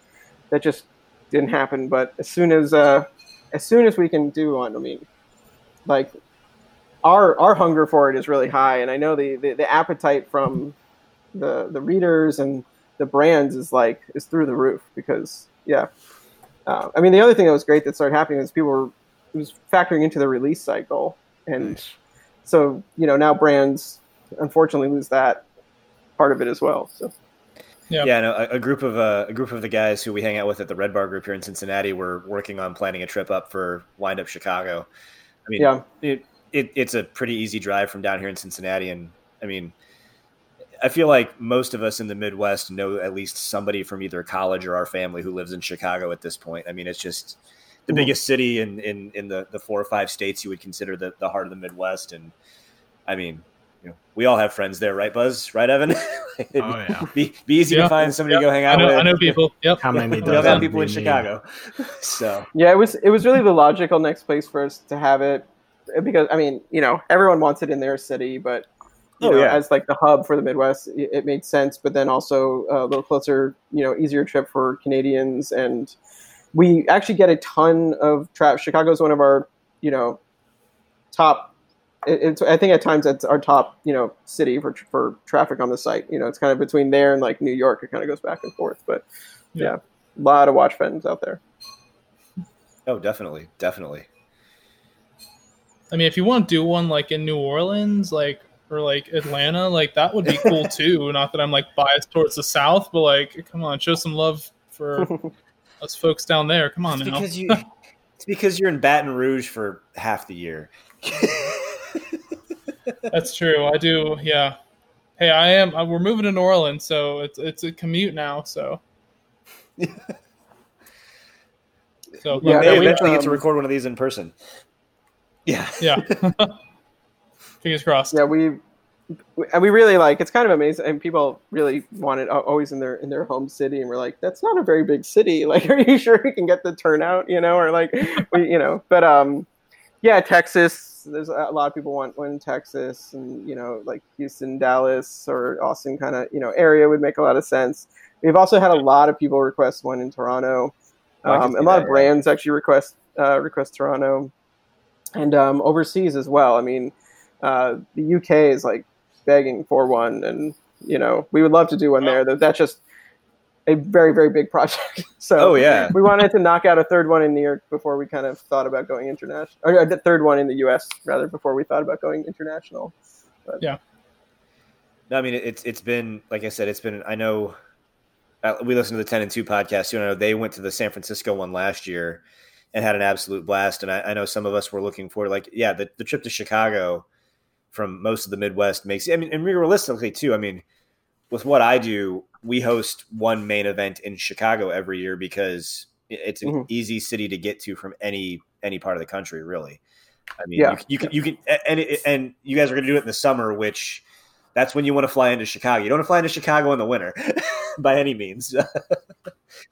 that just didn't happen. But as soon as uh, as soon as we can do one, I mean, like our our hunger for it is really high, and I know the the, the appetite from the the readers and the brands is like is through the roof because yeah. Uh, I mean, the other thing that was great that started happening is people were it was factoring into the release cycle, and so you know now brands unfortunately lose that part of it as well. So Yeah. Yeah, no, a, a group of uh, a group of the guys who we hang out with at the Red Bar Group here in Cincinnati were working on planning a trip up for Wind Up Chicago. I mean, yeah, it, it it's a pretty easy drive from down here in Cincinnati, and I mean, I feel like most of us in the Midwest know at least somebody from either college or our family who lives in Chicago at this point. I mean, it's just the Mhm. biggest city in in in the the four or five states you would consider the the heart of the Midwest, and I mean. You know, we all have friends there, right, Buzz? Right, Evan? It'd (laughs) Oh yeah. be, be easy Yeah. to find somebody to go hang I out know, with. I know people. Yep. How many (laughs) We all got people in need? Chicago, (laughs) so yeah. It was it was really the logical next place for us to have it because I mean you know everyone wants it in their city, but you Oh, know yeah. as like the hub for the Midwest, it, it made sense. But then also uh, a little closer, you know, easier trip for Canadians, and we actually get a ton of traffic. Chicago is one of our you know top. It- It's, I think at times it's our top, you know, city for for traffic on the site. You know, it's kind of between there and like New York. It kind of goes back and forth, but Yeah. yeah, a lot of watch fans out there. oh, definitely, definitely. I mean, if you want to do one like in New Orleans, like or like Atlanta, like that would be (laughs) cool too. Not that I'm like biased towards the South, but like, come on, show some love for (laughs) us folks down there. Come on It's now. because you. (laughs) It's because you're in Baton Rouge for half the year. That's true. I do. Yeah. Hey, I am. uh, We're moving to New Orleans, so it's it's a commute now. So. (laughs) So Yeah, but May we, eventually get to um, record one of these in person. Yeah. (laughs) yeah. (laughs) Fingers crossed. yeah, we we- and we really like. It's kind of amazing, and people really want it always in their in their home city, and we're like, that's not a very big city. Like, are you sure we can get the turnout? You know, or like, we, you know, but um, yeah, Texas. There's a lot of people want one in Texas, and you know, like Houston, Dallas, or Austin, kind of you know area would make a lot of sense. We've also had a lot of people request one in Toronto. Oh, Um, a lot that, of yeah. brands actually request uh, request Toronto, and um, overseas as well. I mean, uh, the UK is like begging for one, and you know we would love to do one there. Though that's just a very very big project. (laughs) so Oh yeah. we wanted to knock out a third one in New York before we kind of thought about going international, or a third one in the US rather before we thought about going international. Yeah. No, I mean it's it's been like I said, it's been. I know uh, we listened to the Ten and Two podcast. You know, they went to the San Francisco one last year and had an absolute blast. And I, I know some of us were looking forward. Like, yeah, the, the trip to Chicago from most of the Midwest makes. I mean, and realistically too. I mean, with what I do, we host one main event in Chicago every year because it's an Mhm. easy city to get to from any any part of the country, really. I mean, Yeah. you, can you can you can and it, and you guys are going to do it in the summer, which that's when you want to fly into Chicago. You don't want to fly into Chicago in the winter, (laughs) by any means. (laughs)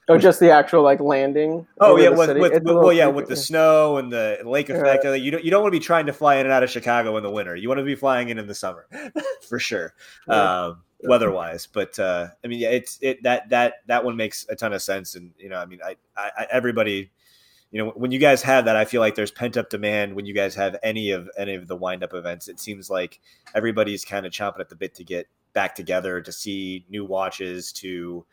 Oh, just the actual like landing. oh yeah, the with, with, well, yeah, creepy. with the snow and the lake effect. uh, You don't you don't want to be trying to fly in and out of Chicago in the winter. You want to be flying in in the summer, (laughs) for sure. Yeah. Um, weather wise, but uh, I mean, yeah, it's it that that that one makes a ton of sense, and you know, I mean, I, I, everybody. You know, when you guys have that, I feel like there's pent up demand. When you guys have any of any of the wind up events, it seems like everybody's kind of chomping at the bit to get back together to see new watches, to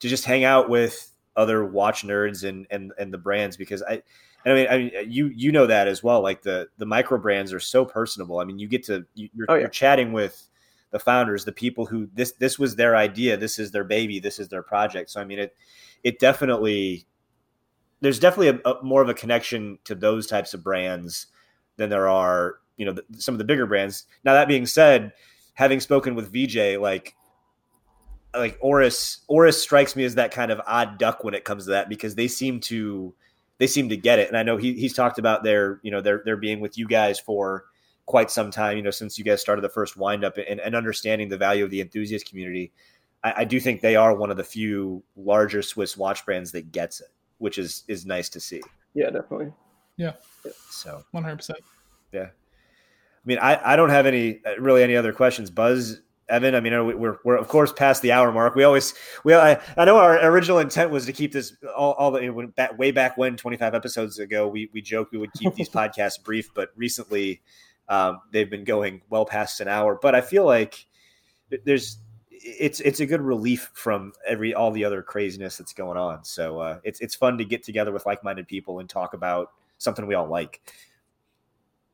to just hang out with other watch nerds and and and the brands because I. I mean, I mean, you you know that as well. Like the the micro brands are so personable. I mean, you get to you, you're, Oh, yeah. you're chatting with the founders, the people who this this was their idea, this is their baby, this is their project. So I mean, it it definitely there's definitely a, a more of a connection to those types of brands than there are you know the, some of the bigger brands. Now that being said, having spoken with VJ, like like Oris Oris strikes me as that kind of odd duck when it comes to that because they seem to they seem to get it. And I know he, he's talked about their you know their their being with you guys for quite some time, you know, since you guys started the first windup and, and understanding the value of the enthusiast community. I, I do think they are one of the few larger Swiss watch brands that gets it, which is is nice to see. Yeah, definitely. Yeah. So one hundred percent. Yeah. I mean, I, I don't have any uh, really any other questions. Buzz, Evan, I mean, we're, we're of course past the hour mark. We always, we, I, I know our original intent was to keep this all, all the, back, way back when 25 episodes ago, we, we joked we would keep these (laughs) podcasts brief, but recently um, they've been going well past an hour. But I feel like there's, it's, it's a good relief from every, all the other craziness that's going on. So uh, it's, it's fun to get together with like-minded people and talk about something we all like.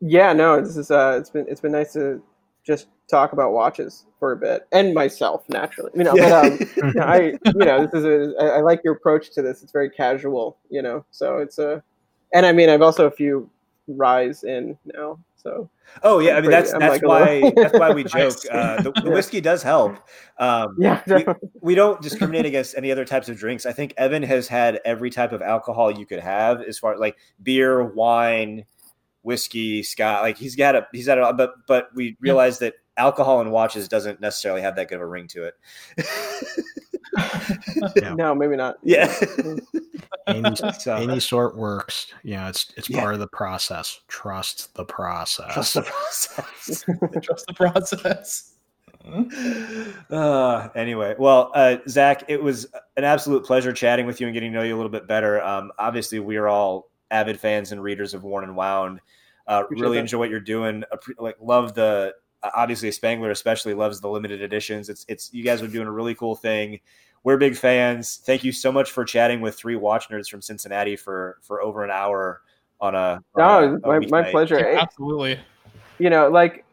Yeah, no, this is uh, it's been it's been nice to just talk about watches for a bit and myself naturally. You know, yeah. but um, you (laughs) know, I you know this is a, I, I like your approach to this. It's very casual, you know. So it's a, and I mean I've also a few rise in now. So oh yeah, I'm i mean that's that's like why that's why we (laughs) joke. Uh, the, the, whiskey does help. Um, yeah, we, we, don't discriminate against any other types of drinks. I think Evan has had every type of alcohol you could have, as far like beer, wine, whiskey, Scott. Like he's got a he's got a but but we realize yeah. that alcohol and watches doesn't necessarily have that good of a ring to it. (laughs) yeah. No, maybe not. Yeah. (laughs) any, so, any sort works. Yeah, it's it's yeah. part of the process. Trust the process. Trust the process. (laughs) Trust the process. Uh, anyway, well, uh, Zach, it was an absolute pleasure chatting with you and getting to know you a little bit better. Um, obviously, we are all avid fans and readers of Worn and Wound. Uh, really that. enjoy what you're doing. Like love the obviously Spangler especially loves the limited editions. It's it's you guys are doing a really cool thing. We're big fans. Thank you so much for chatting with three watch nerds from Cincinnati for for over an hour on a. On no, a, a my, my pleasure. Yeah, absolutely. You know, like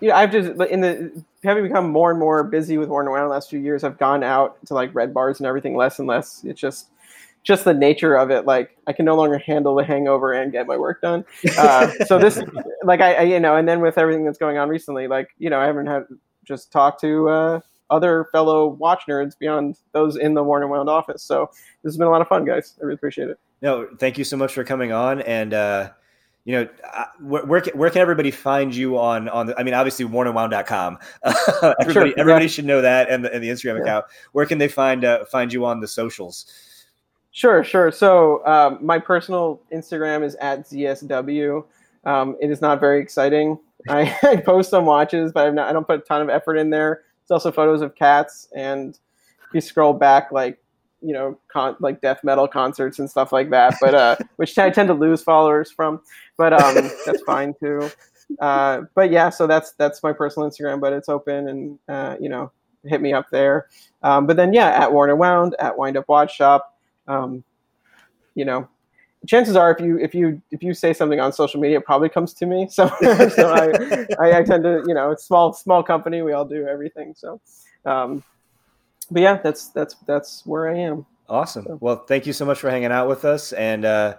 you know, I've just in the having become more and more busy with Worn and Wound the last few years. I've gone out to like red bars and everything less and less. It's just just the nature of it like i can no longer handle the hangover and get my work done uh, so this (laughs) like I, I, you know and then with everything that's going on recently like you know i haven't had just talked to uh, other fellow watch nerds beyond those in the Worn and Wound office so this has been a lot of fun guys i really appreciate it no thank you so much for coming on and uh you know, where, where can, where can everybody find you on on the, I mean, obviously wornandwound.com. (laughs) everybody sure, everybody yeah. should know that and the, and the Instagram yeah. account. Where can they find uh, find you on the socials? Sure, sure. So um, my personal Instagram is at zsw. Um, it is not very exciting. (laughs) I, I post some watches, but not, i don't put a ton of effort in there. It's also photos of cats, and if you scroll back, like you know, con- like death metal concerts and stuff like that. But uh, (laughs) which I tend to lose followers from. But um, (laughs) that's fine too. Uh, but yeah, so that's that's my personal Instagram, but it's open, and uh, you know, hit me up there. Um, but then yeah, at Worn and Wound, at Wind Up Watch Shop um, you know, chances are if you if you if you say something on social media, it probably comes to me. (laughs) So so I, I, I tend to you know it's small small company. We all do everything. So, um, but yeah, that's that's that's where I am. Awesome. So. Well, thank you so much for hanging out with us, and uh,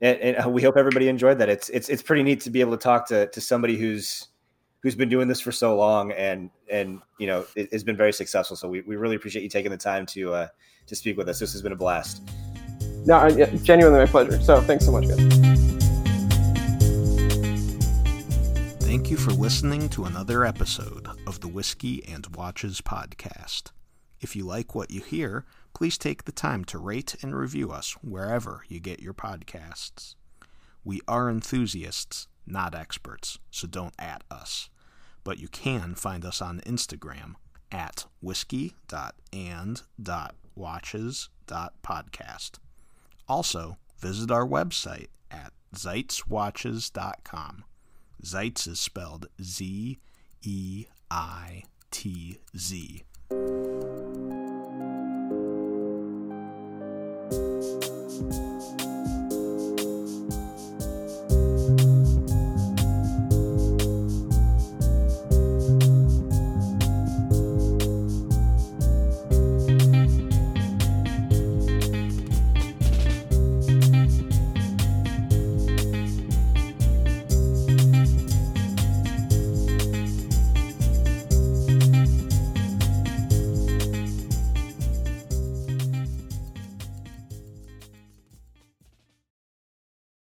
and, and we hope everybody enjoyed that. It's it's it's pretty neat to be able to talk to to somebody who's who's been doing this for so long and and you know it, has been very successful. So we, we really appreciate you taking the time to uh, to speak with us. This has been a blast. No, genuinely my pleasure. So thanks so much, guys. Thank you for listening to another episode of the Whiskey and Watches podcast. If you like what you hear, please take the time to rate and review us wherever you get your podcasts. We are enthusiasts, not experts, so don't at us but you can find us on Instagram at whiskey.and.watches.podcast. Also, visit our website at zeitzwatches.com. Zeitz is spelled Z E I T Z. Thank you